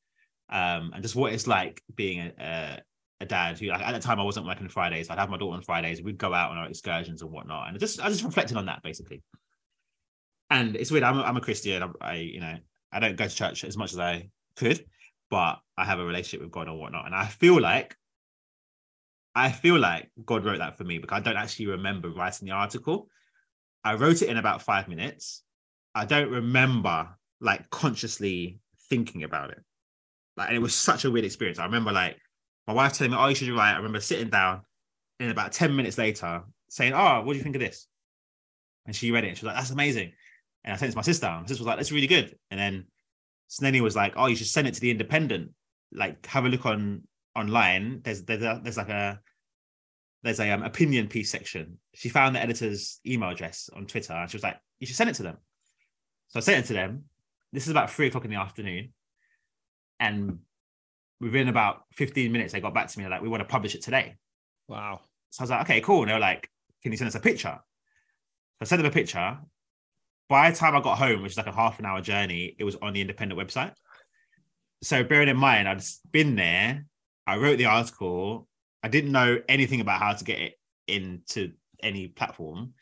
um, and just what it's like being a, a, a dad who, like, at the time, I wasn't working Fridays. I'd have my daughter on Fridays. We'd go out on our excursions and whatnot, and just I just reflected on that basically. And it's weird. I'm a, I'm a Christian. I, I, you know I don't go to church as much as I could, but I have a relationship with God and whatnot, and I feel like I feel like God wrote that for me because I don't actually remember writing the article. I wrote it in about five minutes. I don't remember like consciously thinking about it. Like, and it was such a weird experience. I remember like my wife telling me, "Oh, you should write." I remember sitting down, and about ten minutes later, saying, "Oh, what do you think of this?" And she read it. And she was like, "That's amazing." And I sent it to my sister. My sister was like, "That's really good." And then Snenny was like, "Oh, you should send it to the Independent. Like, have a look on online. There's there's a, there's like a there's a um, opinion piece section. She found the editor's email address on Twitter, and she was like, "You should send it to them." So I sent it to them, this is about three o'clock in the afternoon. And within about 15 minutes, they got back to me like, we want to publish it today. Wow. So I was like, okay, cool. And they were like, can you send us a picture? So I sent them a picture. By the time I got home, which is like a half an hour journey, it was on the independent website. So bearing in mind, I'd been there, I wrote the article. I didn't know anything about how to get it into any platform.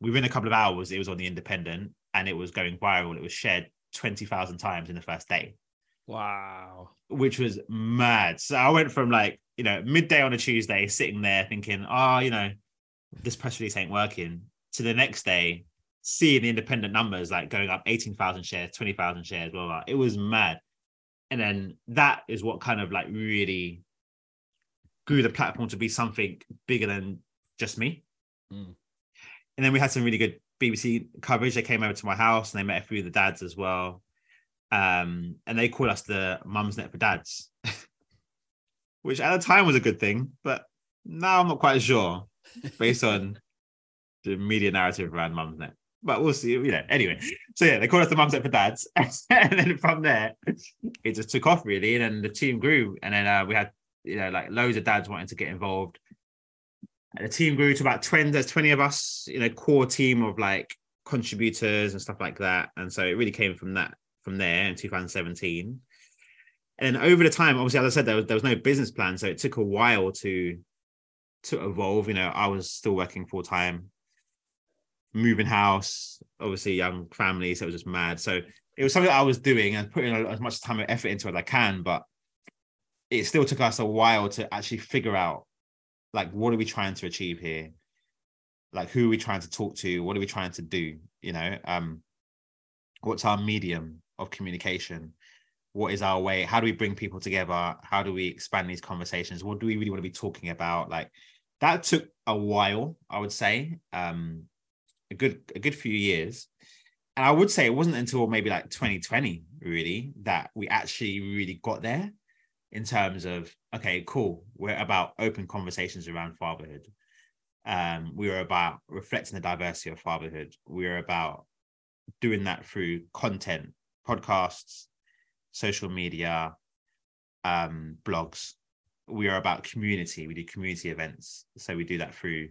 Within a couple of hours, it was on the independent and it was going viral. It was shared 20,000 times in the first day. Wow. Which was mad. So I went from like, you know, midday on a Tuesday, sitting there thinking, oh, you know, this press release ain't working, to the next day, seeing the independent numbers like going up 18,000 shares, 20,000 shares, blah, blah. It was mad. and then that is what kind of like really grew the platform to be something bigger than just me. Mm. And then we had some really good BBC coverage. They came over to my house and they met a few of the dads as well. Um, and they called us the Mumsnet for Dads, which at the time was a good thing, but now I'm not quite sure based on the media narrative around Mumsnet. But we'll see. You know, anyway. So yeah, they called us the Mumsnet for Dads, and then from there, it just took off really, and then the team grew, and then uh, we had you know like loads of dads wanting to get involved. And the team grew to about 20, there's 20 of us, you know, core team of like contributors and stuff like that. And so it really came from that from there in 2017. And over the time, obviously, as I said, there was, there was no business plan. So it took a while to to evolve. You know, I was still working full time, moving house, obviously young family, so it was just mad. So it was something I was doing and putting as much time and effort into it as I can, but it still took us a while to actually figure out like what are we trying to achieve here? Like who are we trying to talk to? What are we trying to do? You know um what's our medium of communication? What is our way? How do we bring people together? How do we expand these conversations? What do we really want to be talking about? Like that took a while i would say um a good a good few years. And i would say it wasn't until maybe like 2020 really that we actually really got there in terms of okay cool we're about open conversations around fatherhood. Um we are about reflecting the diversity of fatherhood. We're about doing that through content podcasts social media um blogs. We are about community. We do community events. So we do that through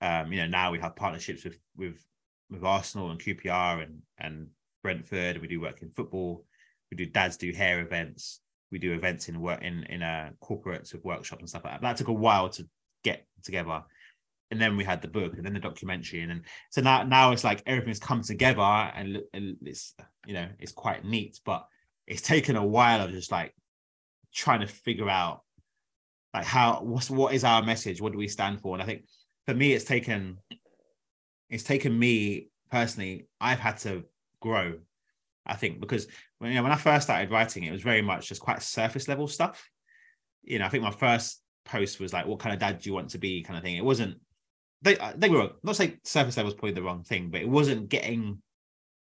um you know now we have partnerships with with with arsenal and qpr and and brentford. We do work in football. We do dads do hair events we do events in work in in a corporates with workshops and stuff like that. That took a while to get together. And then we had the book and then the documentary. And then so now now it's like everything's come together and, and it's you know it's quite neat, but it's taken a while of just like trying to figure out like how what's what is our message? What do we stand for? And I think for me it's taken it's taken me personally, I've had to grow I think, because when, you know, when I first started writing, it was very much just quite surface level stuff. You know, I think my first post was like, "What kind of dad do you want to be?" kind of thing. It wasn't. They uh, they were not say surface level is probably the wrong thing, but it wasn't getting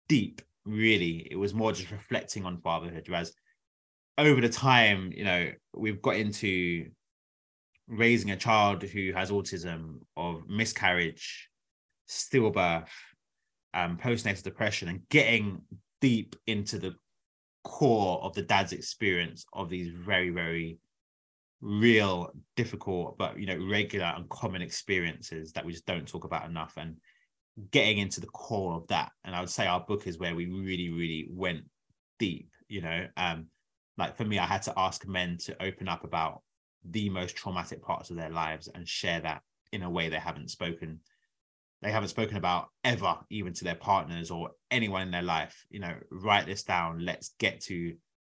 deep. Really, it was more just reflecting on fatherhood. Whereas over the time, you know, we've got into raising a child who has autism, of miscarriage, stillbirth, um, postnatal depression, and getting deep into the core of the dad's experience of these very very real difficult but you know regular and common experiences that we just don't talk about enough and getting into the core of that. And i would say our book is where we really really went deep you know um like for me i had to ask men to open up about the most traumatic parts of their lives and share that in a way they haven't spoken they haven't spoken about ever, even to their partners or anyone in their life. You know, write this down. Let's get to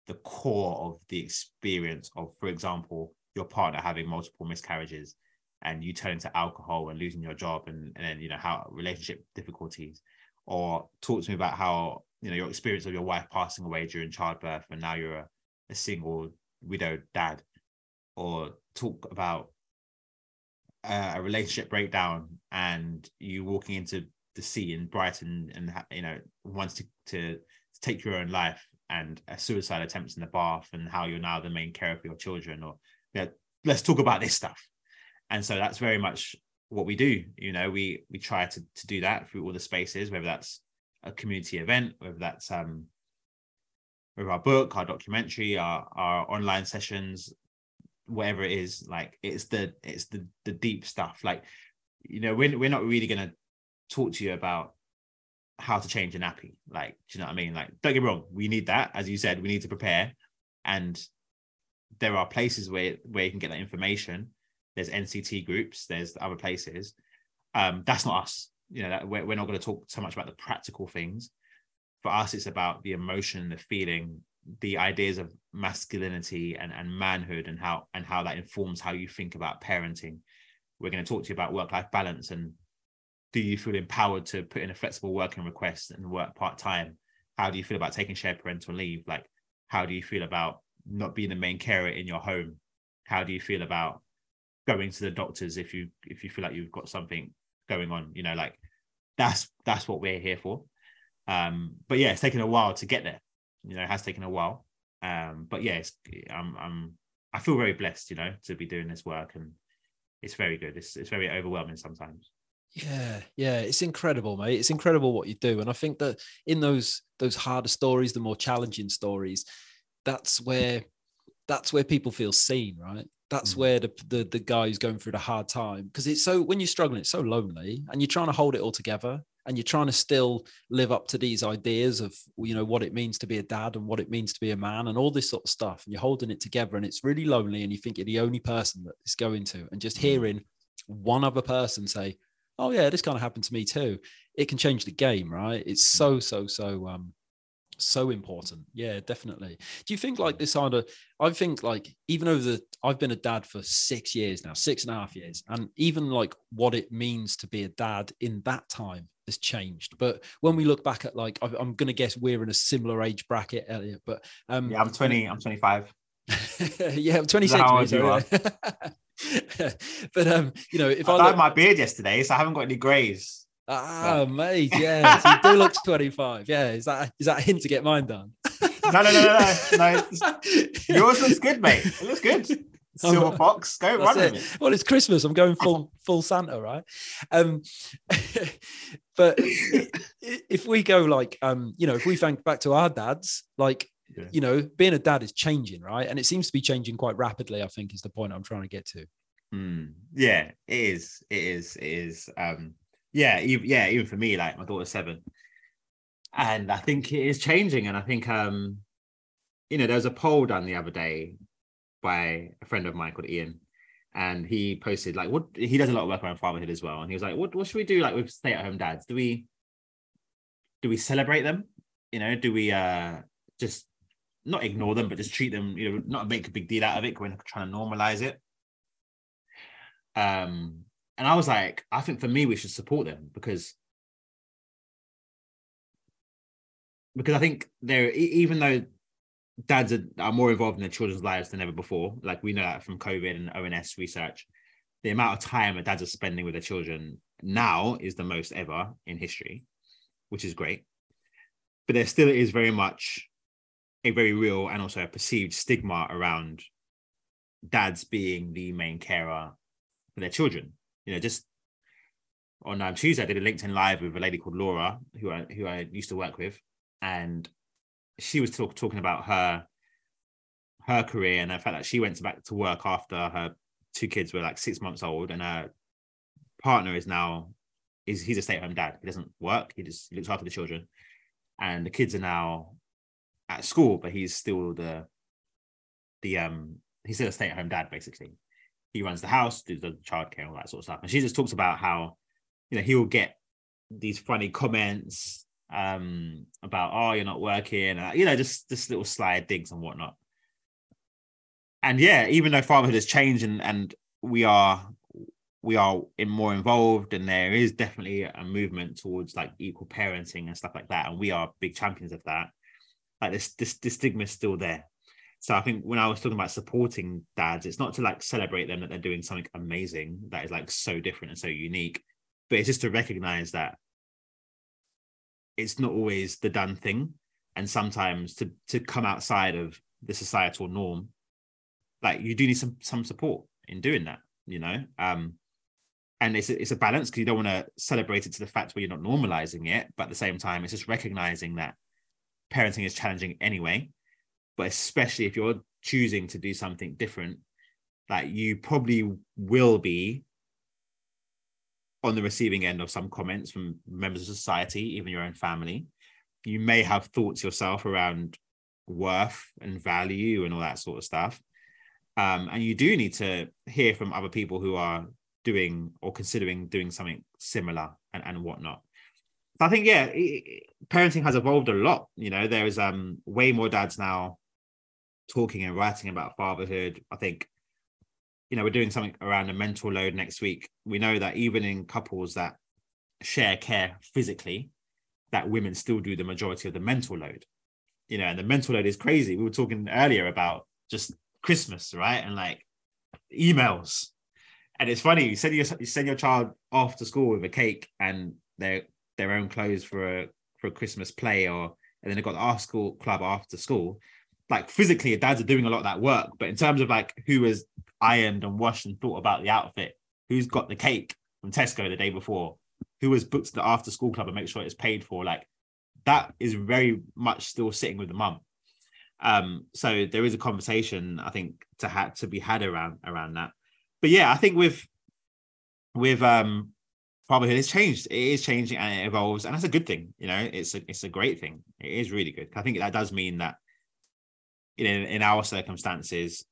the core of the experience of, for example, your partner having multiple miscarriages and you turn to alcohol and losing your job and, and then, you know, how relationship difficulties. Or talk to me about how, you know, your experience of your wife passing away during childbirth and now you're a, a single widowed dad. Or talk about a relationship breakdown and you walking into the sea in Brighton and you know wants to, to, to take your own life and a suicide attempt in the bath and how you're now the main carer for your children or yeah, let's talk about this stuff. And so that's very much what we do you know we we try to, to do that through all the spaces whether that's a community event whether that's um with our book our documentary our our online sessions whatever it is like it's the it's the the deep stuff. Like you know we're, we're not really going to talk to you about how to change a nappy like do you know what i mean? Like don't get me wrong we need that. As you said we need to prepare. And there are places where where you can get that information. There's nct groups there's other places. Um that's not us. You know that we're, we're not going to talk so much about the practical things. For us it's about the emotion the feeling the ideas of masculinity and, and manhood and how and how that informs how you think about parenting. We're going to talk to you about work-life balance and do you feel empowered to put in a flexible working request and work part-time? How do you feel about taking shared parental leave? Like how do you feel about not being the main carer in your home how do you feel about going to the doctors if you if you feel like you've got something going on you know like that's that's what we're here for um but yeah it's taken a while to get there you know it has taken a while um but yeah it's i'm i'm i feel very blessed you know to be doing this work and it's very good it's, it's very overwhelming sometimes yeah, yeah, it's incredible, mate. It's incredible what you do, and I think that in those those harder stories, the more challenging stories, that's where that's where people feel seen, right? That's mm. where the, the the guy who's going through the hard time because it's so when you're struggling, it's so lonely, and you're trying to hold it all together, and you're trying to still live up to these ideas of you know what it means to be a dad and what it means to be a man and all this sort of stuff, and you're holding it together, and it's really lonely, and you think you're the only person that is going to, and just mm. hearing one other person say, oh yeah, this kind of happened to me too. It can change the game, right? It's mm. so so so um so important. Yeah, definitely. Do you think like this kind of? I think like even over the I've been a dad for six years now, six and a half years, and even like what it means to be a dad in that time has changed. But when we look back at like, I'm going to guess we're in a similar age bracket, Elliott. But um, yeah, I'm 20. I'm 25. yeah, I'm 26. How old you are? but um, you know, if I, I dyed look... my beard yesterday, so I haven't got any greys. Ah, mate, yeah. So you do look 25. Yeah, is that is that a hint to get mine done? no, no, no, no, no. no. Yours looks good, mate. It looks good. Silver fox, go run it. it. Well, it's Christmas. I'm going full full Santa, right? Um, but if we go like, um, you know, if we think back to our dads, like yeah. you know, being a dad is changing, right? And it seems to be changing quite rapidly. I think is the point I'm trying to get to. Mm, yeah, it is. It is. It is. Um, yeah, even, yeah. Even for me, like my daughter's seven, and I think it is changing. And I think, um, you know, there was a poll done the other day by a friend of mine called Ian, and he posted like, what he does a lot of work around fatherhood as well, and he was like, what what should we do like with stay at home dads? Do we do we celebrate them? You know, do we uh just not ignore them, but just treat them, you know, not make a big deal out of it when trying to normalize it. Um, and I was like, I think for me, we should support them because because I think they're even though dads are, are more involved in their children's lives than ever before, like we know that from COVID and ONS research, the amount of time that dads are spending with their children now is the most ever in history, which is great. But there still is very much a very real and also a perceived stigma around dads being the main carer for their children. You know, just on um, Tuesday, I did a LinkedIn live with a lady called Laura, who I who I used to work with, and she was talk, talking about her her career and the fact that she went back to work after her two kids were like six months old, and her partner is now is he's a stay at home dad. He doesn't work; he just looks after the children, and the kids are now at school, but he's still the the um he's still a stay at home dad basically. He runs the house, does the childcare, all that sort of stuff. And she just talks about how you know he will get these funny comments um about oh you're not working, uh, you know just just little slide digs and whatnot. And yeah, even though fatherhood has changed and and we are we are in more involved and there is definitely a movement towards like equal parenting and stuff like that and we are big champions of that like this this, this stigma is still there so i think when i was talking about supporting dads it's not to like celebrate them that they're doing something amazing that is like so different and so unique but it's just to recognize that it's not always the done thing. And sometimes to to come outside of the societal norm like you do need some some support in doing that you know? Um and it's a, it's a balance because you don't want to celebrate it to the fact where you're not normalizing it but at the same time it's just recognizing that parenting is challenging anyway. But especially if you're choosing to do something different like you probably will be on the receiving end of some comments from members of society even your own family you may have thoughts yourself around worth and value and all that sort of stuff um, and you do need to hear from other people who are doing or considering doing something similar and, and whatnot So I think yeah, parenting has evolved a lot. You know, there is um way more dads now talking and writing about fatherhood. I think, you know, we're doing something around the mental load next week. We know that even in couples that share care physically, that women still do the majority of the mental load. you know, and the mental load is crazy. We were talking earlier about just Christmas, right? And like emails. And it's funny, you send your you send your child off to school with a cake and their their own clothes for a for a Christmas play or and then they've got the after school club after school. Like physically, dads are doing a lot of that work, but in terms of like who has ironed and washed and thought about the outfit, who's got the cake from Tesco the day before, who has booked the after school club and make sure it's paid for, like that is very much still sitting with the mum. Um, so there is a conversation I think to have to be had around around that. But yeah, I think with with um fatherhood it's changed. It is changing and it evolves, and that's a good thing. You know, it's a it's a great thing. It is really good. I think that does mean that in in our circumstances,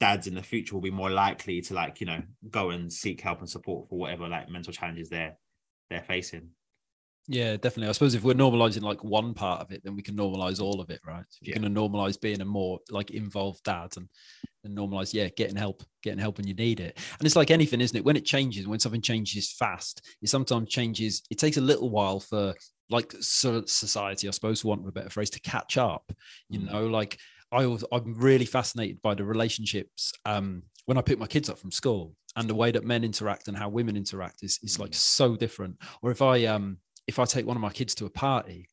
dads in the future will be more likely to like you know go and seek help and support for whatever like mental challenges they're they're facing. Yeah, definitely. I suppose if we're normalizing like one part of it, then we can normalize all of it, right? If you're Yeah. going to normalize being a more like involved dad and and normalize, yeah, getting help, getting help when you need it. And it's like anything, isn't it? When it changes, when something changes fast, it sometimes changes. It takes a little while for like so society, I suppose, for want of a better phrase, to catch up. You Mm. know, like I was, I'm really fascinated by the relationships um, when I pick my kids up from school and the way that men interact and how women interact is, is like Mm. so different. Or if I um if I take one of my kids to a party,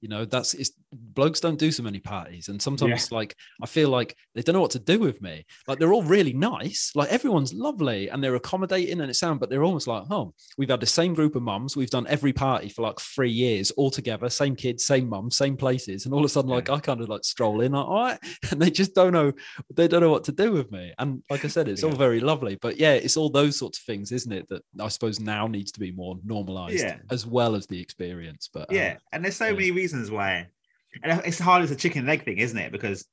you know, that's it's blokes don't do so many parties. And sometimes like I feel like they don't know what to do with me. Like they're all really nice, like everyone's lovely and they're accommodating and it sounds, but they're almost like, oh, we've had the same group of mums, we've done every party for like three years all together, same kids, same mums, same places. And all of a sudden, Yeah. like I kind of like stroll in, like, all right, and they just don't know, they don't know what to do with me. And like I said, it's all very lovely. But yeah, it's all those sorts of things, isn't it? That I suppose now needs to be more normalized Yeah. as well as the experience. But um, yeah and there's so yeah. many reasons why. And it's hard as a chicken egg thing isn't it? Because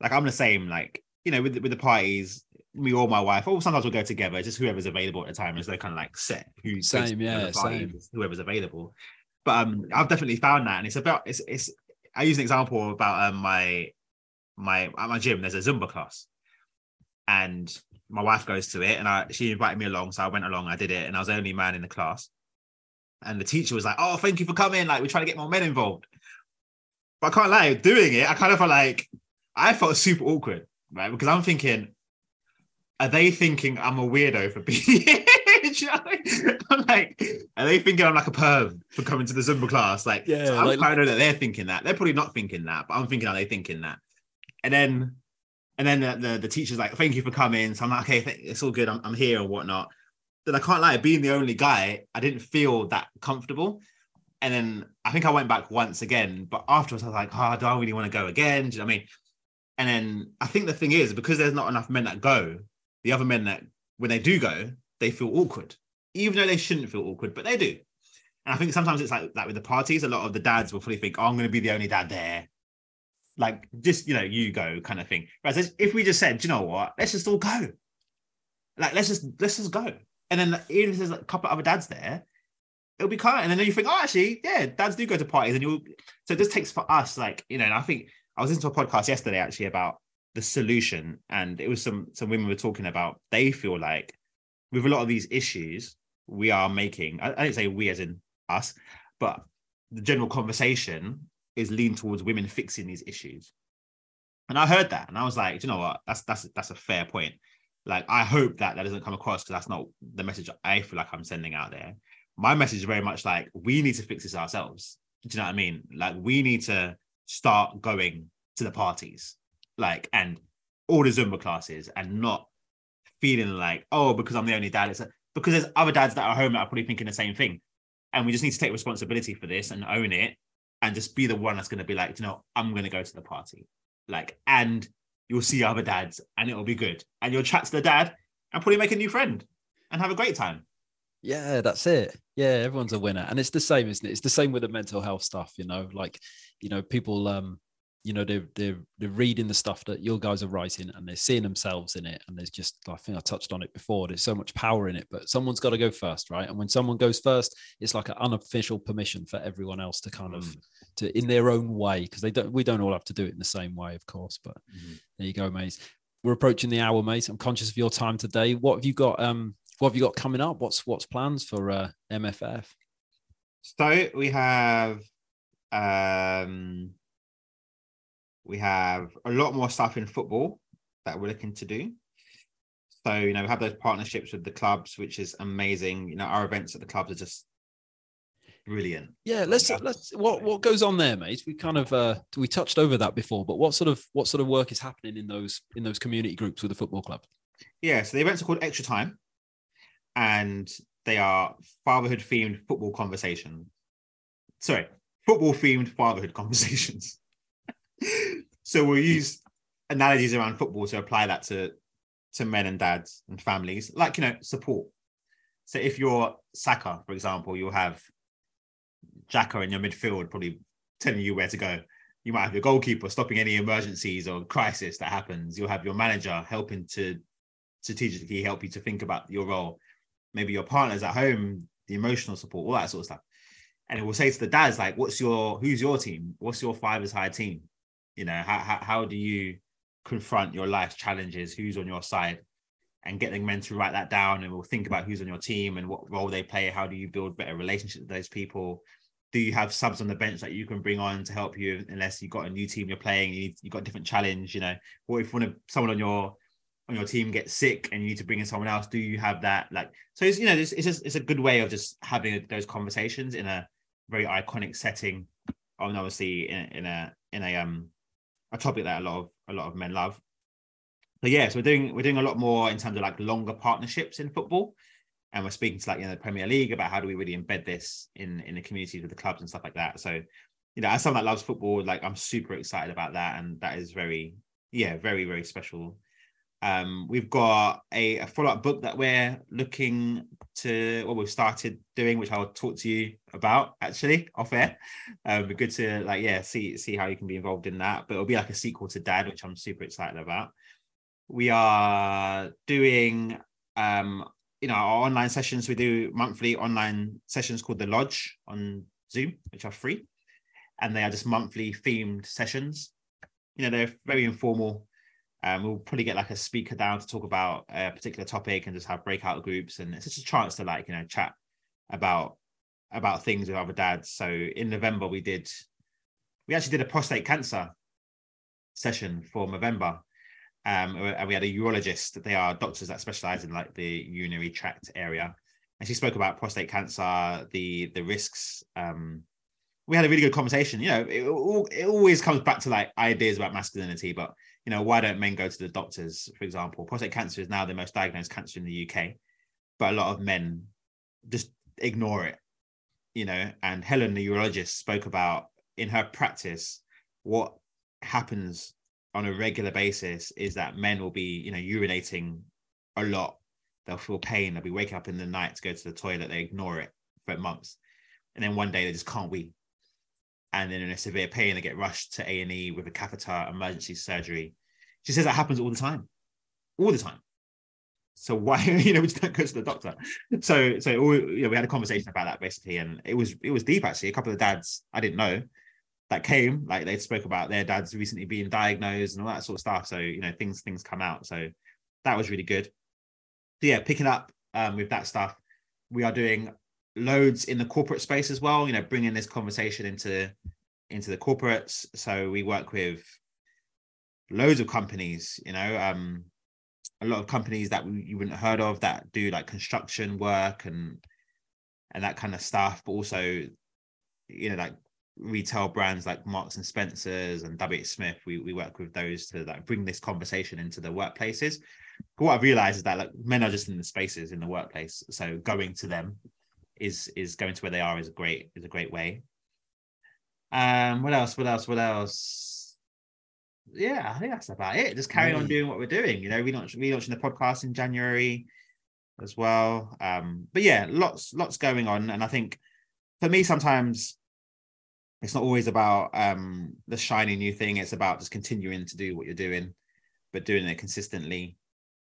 like i'm the same like you know with, the- with the parties me or my wife or sometimes we'll go together. Just whoever's available at the time is they kind of like set who Same, yeah, same. whoever's available. But um i've definitely found that and it's about it's it's i use an example about um my my at my gym there's a zumba class. And my wife goes to it and I she invited me along so I went along I did it and I was the only man in the class. And the teacher was like oh thank you for coming like we're trying to get more men involved but I can't lie doing it I kind of felt like I felt super awkward right because I'm thinking are they thinking I'm a weirdo for being here? You know I mean? I'm like, are they thinking I'm like a perv for coming to the Zumba class? Like, Yeah, so I'm like- kind of know that they're thinking that. They're probably not thinking that, but I'm thinking, are they thinking that? And then, and then the, the, the teacher's like, thank you for coming. So I'm like, okay, it's all good. I'm, I'm here and whatnot. But I can't lie, being the only guy, I didn't feel that comfortable. And then I think I went back once again, but afterwards I was like, oh, do I really want to go again? Do you know what I mean? And then I think the thing is, because there's not enough men that go, the other men that when they do go, they feel awkward, even though they shouldn't feel awkward, but they do. And I think sometimes it's like that with the parties. A lot of the dads will probably think, "Oh, I'm going to be the only dad there." Like, just you know, you go kind of thing. Whereas if we just said, "Do you know what? Let's just all go. Like, let's just let's just go. And then even if there's a couple of other dads there, it'll be kind. And then you think, oh, actually, yeah, dads do go to parties, and you'll. So this takes for us, like you know, and I think I was listening to a podcast yesterday actually about the solution, and it was some some women were talking about they feel like with a lot of these issues we are making. I, I didn't say we as in us, but the general conversation is lean towards women fixing these issues. And I heard that, and I was like, "Do you know what? That's that's that's a fair point. Like, I hope that that doesn't come across because that's not the message I feel like I'm sending out there. My message is very much like we need to fix this ourselves. Do you know what I mean? Like, we need to start going to the parties, like, and all the Zumba classes, and not feeling like, oh, because I'm the only dad. It's a, because there's other dads that are home that are probably thinking the same thing, and we just need to take responsibility for this and own it, and just be the one that's going to be like, you know, I'm going to go to the party, like, and you'll see other dads, and it'll be good, and you'll chat to the dad and probably make a new friend and have a great time. Yeah, that's it. Yeah, everyone's a winner. And it's the same, isn't it? It's the same with the mental health stuff, you know, like, you know, people um, you know, they're they're they're reading the stuff that your guys are writing and they're seeing themselves in it. And there's just I think I touched on it before. There's so much power in it, but someone's got to go first, right? And when someone goes first, it's like an unofficial permission for everyone else to kind of Mm. to in their own way, because they don't we don't all have to do it in the same way, of course. But there you go, mate. We're approaching the hour, mate. I'm conscious of your time today. What have you got? Um, what have you got coming up? What's what's plans for uh, MFF? So we have um We have a lot more stuff in football that we're looking to do. So, you know, we have those partnerships with the clubs, which is amazing. You know, our events at the clubs are just brilliant. Yeah, let's let's what what goes on there, mate. We kind of uh we touched over that before, but what sort of what sort of work is happening in those in those community groups with the football club? Yeah, so the events are called Extra Time, and they are fatherhood themed football conversations. Sorry, football themed fatherhood conversations. so we'll use analogies around football to apply that to to men and dads and families, like you know, support. So if you're Saka, for example, you'll have Xhaka in your midfield probably telling you where to go. You might have your goalkeeper stopping any emergencies or crisis that happens. You'll have your manager helping to strategically help you to think about your role. Maybe your partners at home, the emotional support, all that sort of stuff. And it will say to the dads, like, what's your who's your team? What's your five-a-side team? You know, how, how, how do you confront your life's challenges? Who's on your side? And getting men to write that down and we'll think about who's on your team and what role they play. How do you build better relationships with those people? do you have subs on the bench that you can bring on to help you unless you've got a new team you're playing you have got a different challenge you know what if one of someone on your on your team gets sick and you need to bring in someone else do you have that like so it's you know it's, it's just it's a good way of just having those conversations in a very iconic setting and obviously in, in a in a um a topic that a lot of a lot of men love so yeah so we're doing we're doing a lot more in terms of like longer partnerships in football and we're speaking to like you know the Premier League about how do we really embed this in in the communities with the clubs and stuff like that. So, you know, as someone that loves football, like I'm super excited about that, and that is very yeah very very special. Um, we've got a, a follow up book that we're looking to what we've started doing, which I'll talk to you about actually off air. Um, be good to like yeah see see how you can be involved in that. But it'll be like a sequel to Dad, which I'm super excited about. We are doing um you know our online sessions we do monthly online sessions called the lodge on zoom which are free and they are just monthly themed sessions you know they're very informal um, we'll probably get like a speaker down to talk about a particular topic and just have breakout groups and it's just a chance to like you know chat about about things with other dads so in november we did we actually did a prostate cancer session for november um, and we had a urologist. They are doctors that specialize in like the urinary tract area, and she spoke about prostate cancer, the the risks. Um, we had a really good conversation. You know, it, it always comes back to like ideas about masculinity, but you know, why don't men go to the doctors? For example, prostate cancer is now the most diagnosed cancer in the UK, but a lot of men just ignore it. You know, and Helen, the urologist, spoke about in her practice what happens on a regular basis is that men will be, you know, urinating a lot. They'll feel pain. They'll be waking up in the night to go to the toilet. They ignore it for months, and then one day they just can't wee, and then in a severe pain they get rushed to A and E with a catheter, emergency surgery. She says that happens all the time, all the time. So why you know we just don't go to the doctor? So so you know we had a conversation about that basically, and it was it was deep actually. A couple of dads I didn't know that came like they spoke about their dads recently being diagnosed and all that sort of stuff so you know things things come out so that was really good so yeah picking up um, with that stuff we are doing loads in the corporate space as well you know bringing this conversation into into the corporates so we work with loads of companies you know um a lot of companies that you wouldn't have heard of that do like construction work and and that kind of stuff but also you know like retail brands like Marks and Spencers and WH Smith, we, we work with those to like bring this conversation into the workplaces. But what I've realized is that like men are just in the spaces in the workplace. So going to them is is going to where they are is a great is a great way. Um what else? What else? What else? Yeah, I think that's about it. Just carry on doing what we're doing. You know, we launched we launched the podcast in January as well. Um, but yeah, lots lots going on. And I think for me sometimes it's not always about um the shiny new thing it's about just continuing to do what you're doing but doing it consistently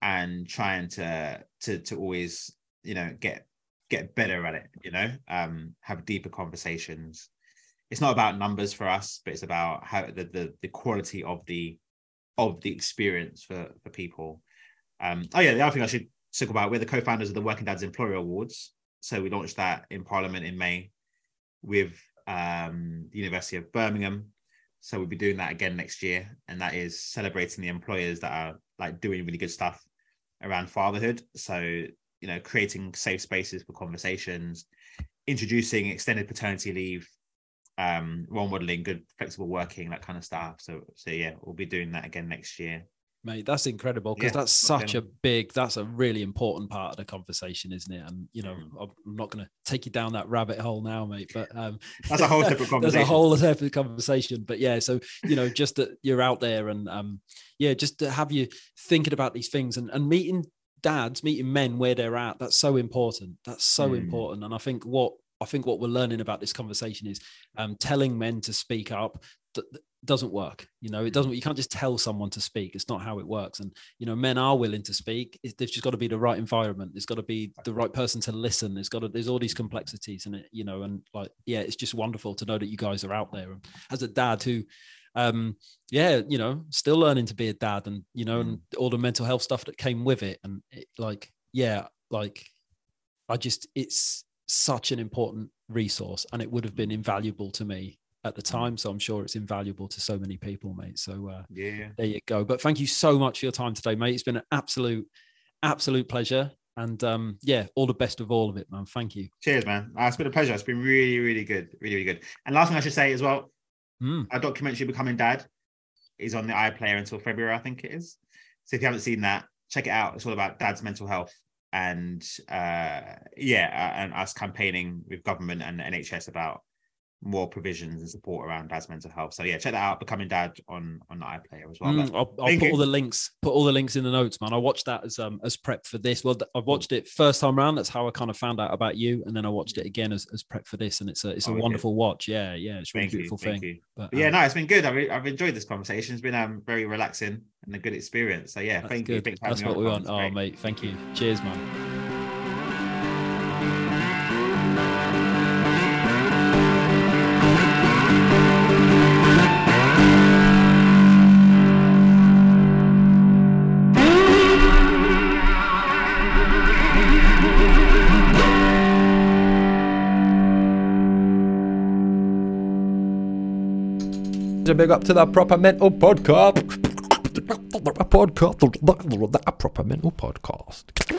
and trying to to to always you know get get better at it you know um have deeper conversations it's not about numbers for us but it's about how the the, the quality of the of the experience for for people um oh yeah the other thing i should talk about we're the co-founders of the working dads employer awards so we launched that in parliament in may with um, the University of Birmingham. So we'll be doing that again next year, and that is celebrating the employers that are like doing really good stuff around fatherhood. So you know, creating safe spaces for conversations, introducing extended paternity leave, um, role modeling, good flexible working, that kind of stuff. So so yeah, we'll be doing that again next year mate that's incredible because yeah, that's such a big that's a really important part of the conversation isn't it and you know mm. i'm not going to take you down that rabbit hole now mate but um that's a whole separate conversation there's a whole separate conversation but yeah so you know just that you're out there and um yeah just to have you thinking about these things and, and meeting dads meeting men where they're at that's so important. That's so mm. important. And i think what I think what we're learning about this conversation is um, telling men to speak up doesn't work you know? It doesn't you can't just tell someone to speak. It's not how it works. And you know men are willing to speak. They've just got to be the right environment. There's got to be the right person to listen. There's got to there's all these complexities and it you know? And like yeah it's just wonderful to know that you guys are out there. And as a dad who um yeah you know still learning to be a dad and you know and mm. all the mental health stuff that came with it and it, like yeah like i just it's such an important resource and it would have been invaluable to me at the mm. time. So I'm sure it's invaluable to so many people, mate. So uh, yeah, there you go. But thank you so much for your time today, mate. It's been an absolute, absolute pleasure. And um, yeah, all the best of all of it, man. Thank you. Cheers, man. Uh, it's been a pleasure. It's been really, really good. Really, really good. And last thing I should say as well, mm. documentary Becoming Dad is on the iPlayer until February, I think it is. So if you haven't seen that, check it out. It's all about dad's mental health and uh, yeah, and us campaigning with government and NHS about more provisions and support around dad's mental health. So yeah, check that out. Becoming Dad on on the iPlayer as well. Mm, I'll, I'll put all the links. Put all the links in the notes, man. I watched that as um as prep for this. Well, I watched it first time around. That's how I kind of found out about you, and then I watched it again as, as prep for this, and it's a it's a oh, wonderful watch. Yeah, yeah, it's a really beautiful you, thing. But, um, yeah, no, it's been good. I've, I've enjoyed this conversation. It's been um very relaxing and a good experience. So yeah, thank good. you. That's what we want. Oh, mate, thank you. Cheers, man. A big up to the Proper Mental Podcast. Podcast. Proper Mental Podcast.